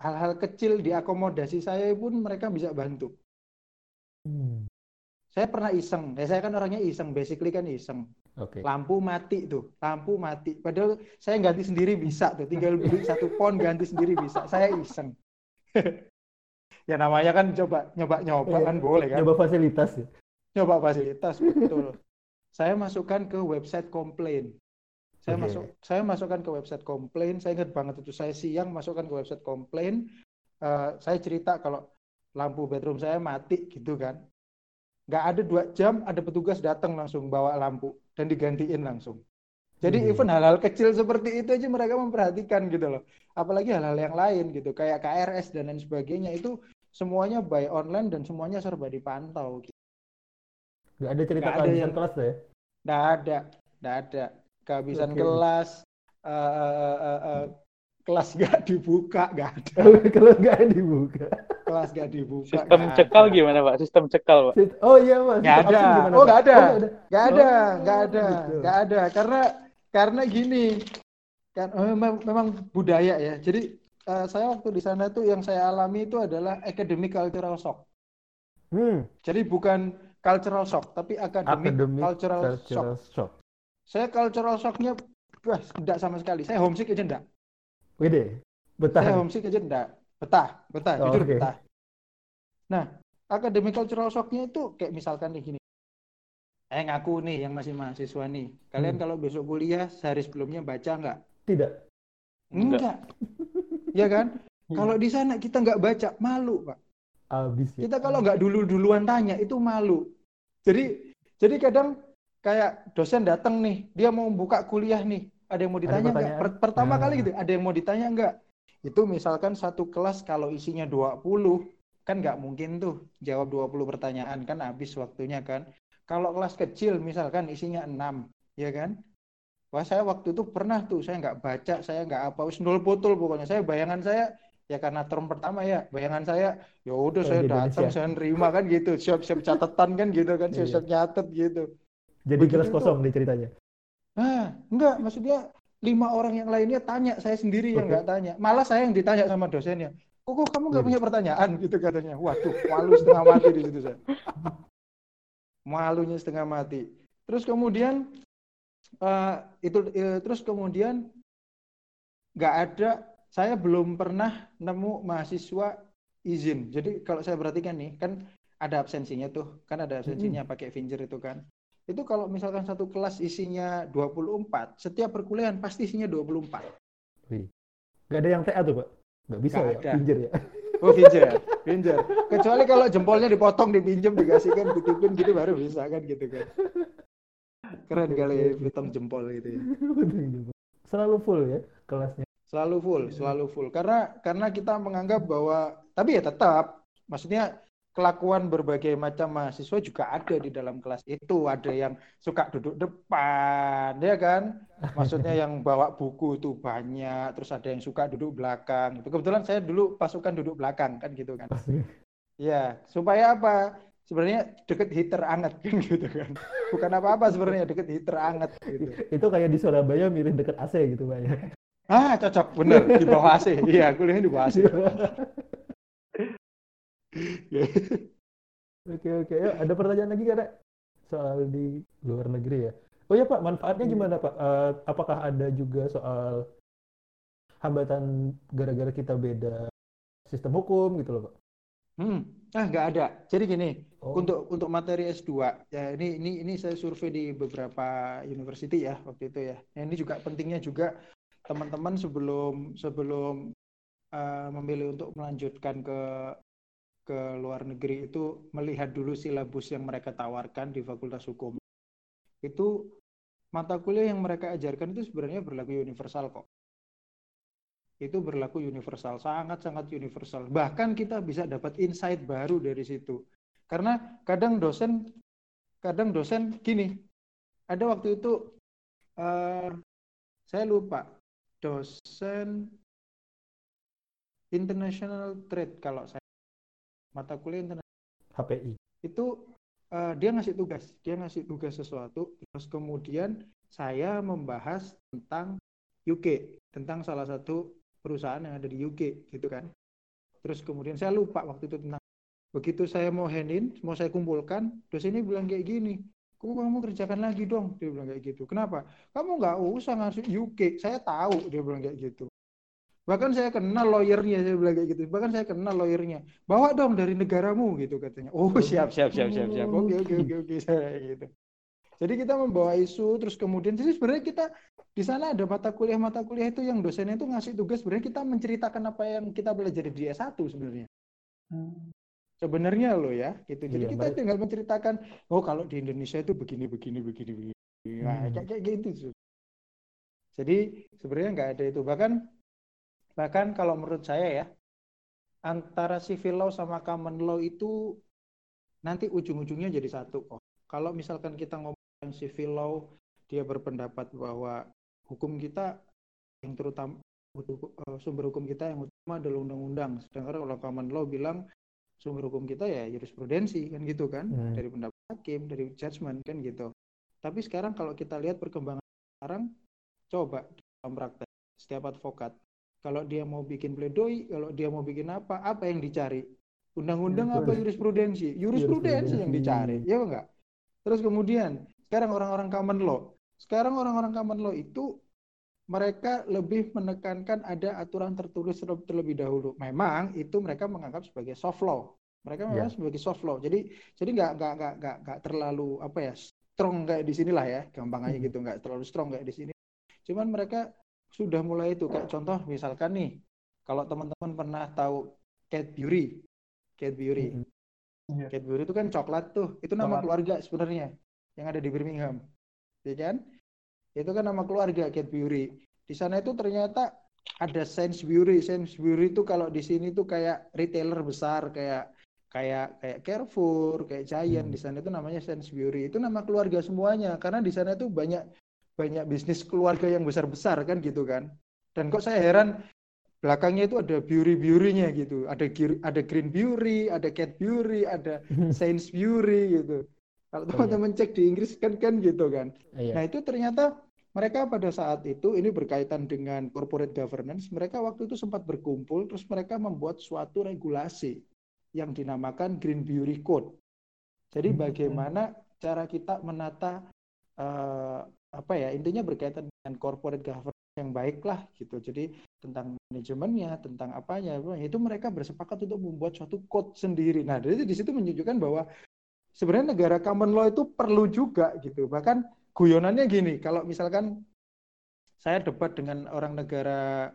hal-hal kecil di akomodasi saya pun mereka bisa bantu. Hmm, Saya pernah iseng, ya saya kan orangnya iseng, basically kan iseng. Oke. Lampu mati tuh, lampu mati. Padahal saya ganti sendiri bisa tuh, tinggal beli satu pon ganti sendiri bisa. Saya iseng. *laughs* ya namanya kan coba nyoba-nyoba Iya. kan boleh kan. Nyoba fasilitas ya. Nyoba fasilitas betul. saya masukkan ke website komplain. Saya Oke. masuk, saya masukkan ke website komplain. Saya ingat banget itu saya siang masukkan ke website komplain. Eh, saya cerita kalau lampu bedroom saya mati gitu kan. Nggak ada dua jam ada petugas datang langsung bawa lampu dan digantiin langsung. Jadi Hmm. even hal-hal kecil seperti itu aja mereka memperhatikan gitu loh. Apalagi hal-hal yang lain gitu, kayak KRS dan lain sebagainya itu semuanya by online dan semuanya serba dipantau. Gitu. Nggak ada cerita ada kehabisan yang- kelas ya. Nggak ada, nggak ada kehabisan Oke. kelas, eh, eh, eh, eh, kelas nggak dibuka, nggak ada. Kalau nggak dibuka. Kelas nggak dibuka. Sistem nggak cekal ada. gimana Pak? Sistem cekal Pak. Oh iya mas. Nggak ada. gimana, Oh, Pak? ada. nggak ada. Nggak ada, Oh, nggak ada, gitu. nggak ada. Karena karena gini, kan eh, memang, memang budaya ya. Jadi eh, saya waktu di sana tuh yang saya alami itu adalah academic cultural shock. Hmm. Jadi bukan cultural shock, tapi academic, Academic cultural, shock. cultural shock. Saya cultural shocknya, wah, enggak sama sekali. Saya homesick aja enggak. Wede. Betah. Saya homesick aja enggak. Betah, betah, Oh, jujur oke. betah. Nah, academic cultural shocknya itu kayak misalkan nih gini. Eh ngaku nih yang masih mahasiswa nih. Kalian Hmm. kalau besok kuliah sehari sebelumnya baca enggak? Tidak. Enggak. Enggak. *laughs* Ya kan? Iya. Kalau di sana kita nggak baca, malu, Pak. Abis ya. Kita kalau nggak dulu-duluan tanya itu malu. Jadi jadi kadang kayak dosen datang nih, dia mau buka kuliah nih, ada yang mau ditanya nggak? Per- pertama Nah. kali gitu, ada yang mau ditanya nggak? Itu misalkan satu kelas kalau isinya 20, kan nggak mungkin tuh jawab 20 pertanyaan kan habis waktunya kan. Kalau kelas kecil misalkan isinya 6, ya kan? Wah saya waktu itu pernah tuh saya nggak baca, saya nggak apa, nol botol pokoknya. Saya bayangan saya ya karena term pertama ya, bayangan saya ya udah saya datang, saya nerima kan gitu, siap-siap catatan kan gitu kan, Iya. siap-siap nyatet gitu. Jadi tuh. kosong nih ceritanya. Nah, enggak, maksudnya lima orang yang lainnya tanya, saya sendiri yang Oke. nggak tanya. Malah saya yang ditanya sama dosennya. Kok, kok kamu nggak Waduh. punya pertanyaan gitu katanya. Waduh, malu setengah mati di situ saya. Malunya setengah mati. Terus kemudian eh, itu eh, terus kemudian nggak ada. Saya belum pernah nemu mahasiswa izin. Jadi kalau saya perhatikan nih, kan ada absensinya tuh, kan ada absensinya pakai finger itu kan. Itu kalau misalkan satu kelas isinya 24, setiap perkuliahan pasti isinya 24. Gak ada yang TA tuh pak? Gak bisa Nggak ya, ada. pinjer ya. Oh, finger, finger. Kecuali kalau jempolnya dipotong, dipinjam, dikasihkan, ditipin gitu baru bisa kan gitu kan. Keren kali oke. potong jempol gitu ya. Selalu full ya kelasnya. Selalu full, selalu full. Karena karena kita menganggap bahwa tapi ya tetap maksudnya kelakuan berbagai macam mahasiswa juga ada di dalam kelas itu. Ada yang suka duduk depan, ya kan? Maksudnya *laughs* yang bawa buku itu banyak, terus ada yang suka duduk belakang. Itu kebetulan saya dulu pasukan duduk belakang kan gitu kan. Ya, supaya apa? Sebenarnya deket heater anget *laughs* kan gitu kan. Bukan apa-apa sebenarnya deket heater anget gitu. Itu kayak di Surabaya mirip deket AC gitu pak ya. Ah, cocok, bener. Di bawah AC. Iya, kuliahnya di bawah AC. *laughs* Oke oke, Yuk, ada pertanyaan lagi Rek? soal di luar negeri ya? Oh ya Pak, manfaatnya gimana Pak? Eh, apakah ada juga soal hambatan gara-gara kita beda sistem hukum gitu loh Pak? Hmm, ah nggak ada. Jadi gini, Oh. untuk untuk materi S2 ya ini ini ini saya survei di beberapa university ya waktu itu ya. Nah, ini juga pentingnya juga teman-teman sebelum sebelum uh, memilih untuk melanjutkan ke ke luar negeri itu melihat dulu silabus yang mereka tawarkan di Fakultas Hukum. Itu mata kuliah yang mereka ajarkan itu sebenarnya berlaku universal kok. Itu berlaku universal, sangat-sangat universal. Bahkan kita bisa dapat insight baru dari situ. Karena kadang dosen kadang dosen gini. Ada waktu itu uh, saya lupa dosen international trade kalau saya mata kuliah internasional HPI. itu uh, dia ngasih tugas, dia ngasih tugas sesuatu, terus kemudian saya membahas tentang UK, tentang salah satu perusahaan yang ada di UK, gitu kan. Terus kemudian saya lupa waktu itu tentang begitu saya mau handin, mau saya kumpulkan, dosennya bilang kayak gini, kok kamu kerjakan lagi dong, dia bilang kayak gitu. Kenapa? Kamu nggak usah ngasih UK, saya tahu, dia bilang kayak gitu. Bahkan saya kenal lawyernya, saya bilang kayak gitu. Bahkan saya kenal lawyernya. Bawa dong dari negaramu gitu katanya. Oh siap siap siap siap siap. Oke oke oke oke saya gitu. Jadi kita membawa isu terus kemudian jadi sebenarnya kita di sana ada mata kuliah mata kuliah itu yang dosennya itu ngasih tugas sebenarnya kita menceritakan apa yang kita belajar di S1 sebenarnya. Hmm. Sebenarnya loh ya gitu. Jadi Iya, kita mereka- tinggal menceritakan oh kalau di Indonesia itu begini begini begini begini. Nah, Hmm. kayak kayak gitu. Jadi sebenarnya nggak ada itu. Bahkan bahkan kalau menurut saya ya antara civil law sama common law itu nanti ujung-ujungnya jadi satu kok. Kalau misalkan kita ngomong civil law, dia berpendapat bahwa hukum kita yang terutama eh, sumber hukum kita yang utama adalah undang-undang. Sedangkan kalau common law bilang sumber hukum kita ya jurisprudensi kan gitu kan Hmm. dari pendapat hakim, dari judgment kan gitu. Tapi sekarang kalau kita lihat perkembangan sekarang, coba dalam praktek setiap advokat kalau dia mau bikin pledoi, kalau dia mau bikin apa, apa yang dicari? Undang-undang apa jurisprudensi? Jurisprudensi yang dicari, ya enggak? Terus kemudian sekarang orang-orang common law, sekarang orang-orang common law itu mereka lebih menekankan ada aturan tertulis terlebih, dahulu. Memang itu mereka menganggap sebagai soft law. Mereka memang Ya. sebagai soft law. Jadi jadi nggak nggak nggak nggak nggak terlalu apa ya strong kayak di sinilah ya, gampang aja Hmm. gitu, nggak terlalu strong kayak di sini. Cuman mereka sudah mulai itu kayak contoh misalkan nih, kalau teman-teman pernah tahu Cadbury, Cadbury, Mm-mm. Iya. Cadbury itu kan coklat tuh, itu nama Coklat. keluarga sebenarnya yang ada di Birmingham, ya kan? Itu kan nama keluarga Cadbury. Di sana itu ternyata ada Sainsbury. Sainsbury itu kalau di sini tuh kayak retailer besar kayak kayak kayak Carrefour, kayak Giant. Hmm. Di sana itu namanya Sainsbury. Itu nama keluarga semuanya karena di sana itu banyak banyak bisnis keluarga yang besar-besar kan gitu kan. Dan kok saya heran belakangnya itu ada beauty-beauty-nya gitu. Ada ada Green Beauty, ada Cadbury, ada *laughs* Sainsbury gitu. Kalau iya. teman-teman cek di Inggris kan kan gitu kan. Iya. Nah itu ternyata mereka pada saat itu ini berkaitan dengan corporate governance. Mereka waktu itu sempat berkumpul, terus mereka membuat suatu regulasi yang dinamakan Green Beauty Code. Jadi Hmm. bagaimana cara kita menata eh, apa ya intinya berkaitan dengan corporate governance yang baik lah gitu. Jadi tentang manajemennya, tentang apanya, itu mereka bersepakat untuk membuat suatu code sendiri. Nah dari di situ menunjukkan bahwa sebenarnya negara common law itu perlu juga gitu. Bahkan guyonannya gini, kalau misalkan saya debat dengan orang negara,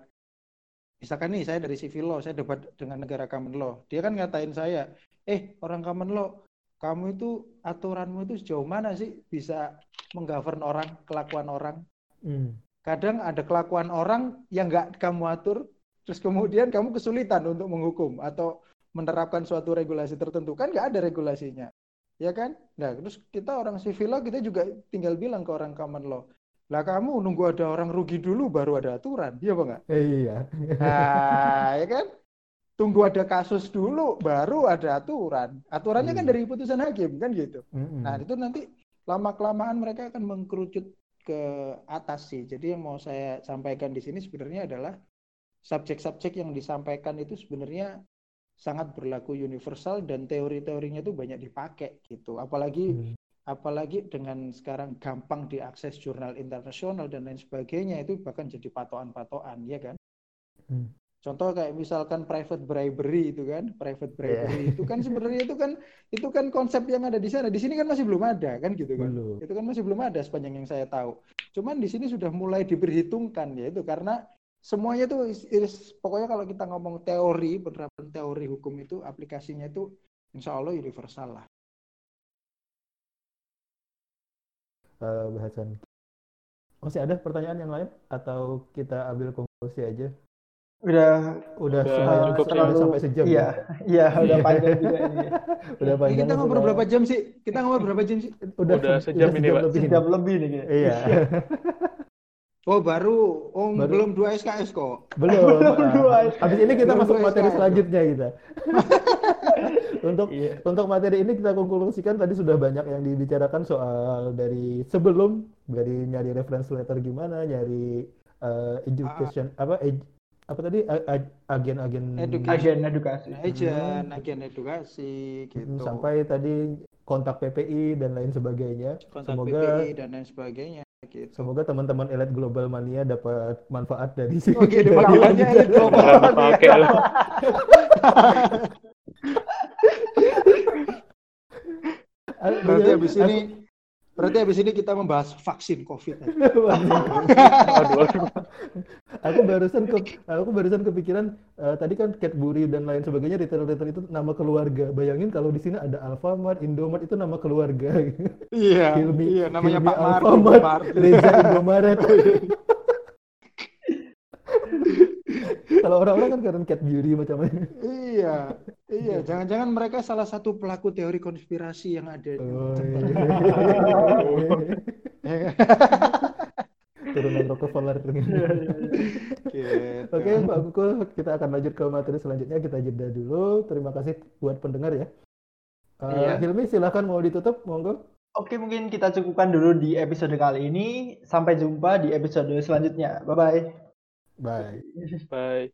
misalkan nih saya dari civil law, saya debat dengan negara common law, dia kan ngatain saya, eh orang common law, kamu itu aturanmu itu sejauh mana sih bisa menggovern orang, kelakuan orang? Hmm. Kadang ada kelakuan orang yang nggak kamu atur, terus kemudian kamu kesulitan untuk menghukum atau menerapkan suatu regulasi tertentu kan nggak ada regulasinya ya kan nah terus kita orang civil law kita juga tinggal bilang ke orang common law lah kamu nunggu ada orang rugi dulu baru ada aturan iya apa enggak Eh, iya. nah ya kan tunggu ada kasus dulu baru ada aturan aturannya kan Iya. dari putusan hakim kan gitu Mm-mm. Nah, itu nanti lama kelamaan mereka akan mengkerucut ke atas sih. Jadi yang mau saya sampaikan di sini sebenarnya adalah subjek-subjek yang disampaikan itu sebenarnya sangat berlaku universal dan teori-teorinya itu banyak dipakai gitu. Apalagi Hmm. apalagi dengan sekarang gampang diakses jurnal internasional dan lain sebagainya itu bahkan jadi patokan-patokan ya kan. Hmm. Contoh kayak misalkan private bribery itu kan, private Iya. bribery itu kan sebenarnya itu kan itu kan konsep yang ada di sana. Di sini kan masih belum ada kan gitu kan. Belum. Itu kan masih belum ada sepanjang yang saya tahu. Cuman di sini sudah mulai diperhitungkan ya itu karena semuanya is- pokoknya kalau kita ngomong teori penerapan teori hukum itu aplikasinya itu insya Allah universal lah. Eh, bahasan. Masih ada pertanyaan yang lain atau kita ambil konklusi aja? Udah Udah, Udah cukup udah terlalu sampai sejam. Iya, iya udah panjang juga ini. Udah Ini panjang. kita ngobrol berapa jam sih? Kita ngobrol berapa jam sih? Udah, Udah sejam ini, Pak. lebih. Sejam lebih nih kayaknya. Iya. *laughs* Oh baru, oh Baru. belum dua SKS kok. *laughs* Belum. Dua. Nah, Habis ini kita Belum masuk materi SKS. selanjutnya kita. *laughs* untuk Iya. untuk materi ini kita konklusikan tadi sudah banyak yang dibicarakan soal dari sebelum dari nyari reference letter gimana, nyari eh, education apa ed- apa tadi agen-agen Education. Agen edukasi. Agen, agen edukasi gitu. Hmm, sampai tadi kontak PPI dan lain sebagainya. kontak semoga PPI dan lain sebagainya gitu. semoga teman-teman Elite Global Mania dapat manfaat dari sini. Oh gitu *laughs* *laughs* ini global ya. Berarti iya, habis aku- ini berarti habis ini kita membahas vaksin COVID. *laughs* Aduh, aku barusan ke, aku barusan kepikiran eh, tadi kan Cadbury dan lain sebagainya retail-retail itu nama keluarga. Bayangin kalau di sini ada Alfamart, Indomart itu nama keluarga. Iya, Hilmi, iya namanya Hilmi Pak. Alfamart, Martin. Reza Indomaret. *laughs* kalau orang-orang kan karena Cadbury macam-macam. Iya, iya. Jangan-jangan mereka salah satu pelaku teori konspirasi yang ada. di Oh, iya. *laughs* Turunan Rockefeller. Gitu. Oke, Mbak Kuku, kita akan lanjut ke materi selanjutnya. Kita jeda dulu. Terima kasih buat pendengar ya. Iya. Hilmi, silakan mau ditutup, monggo. Oke, mungkin kita cukupkan dulu di episode kali ini. Sampai jumpa di episode selanjutnya. Bye-bye. Bye. Bye.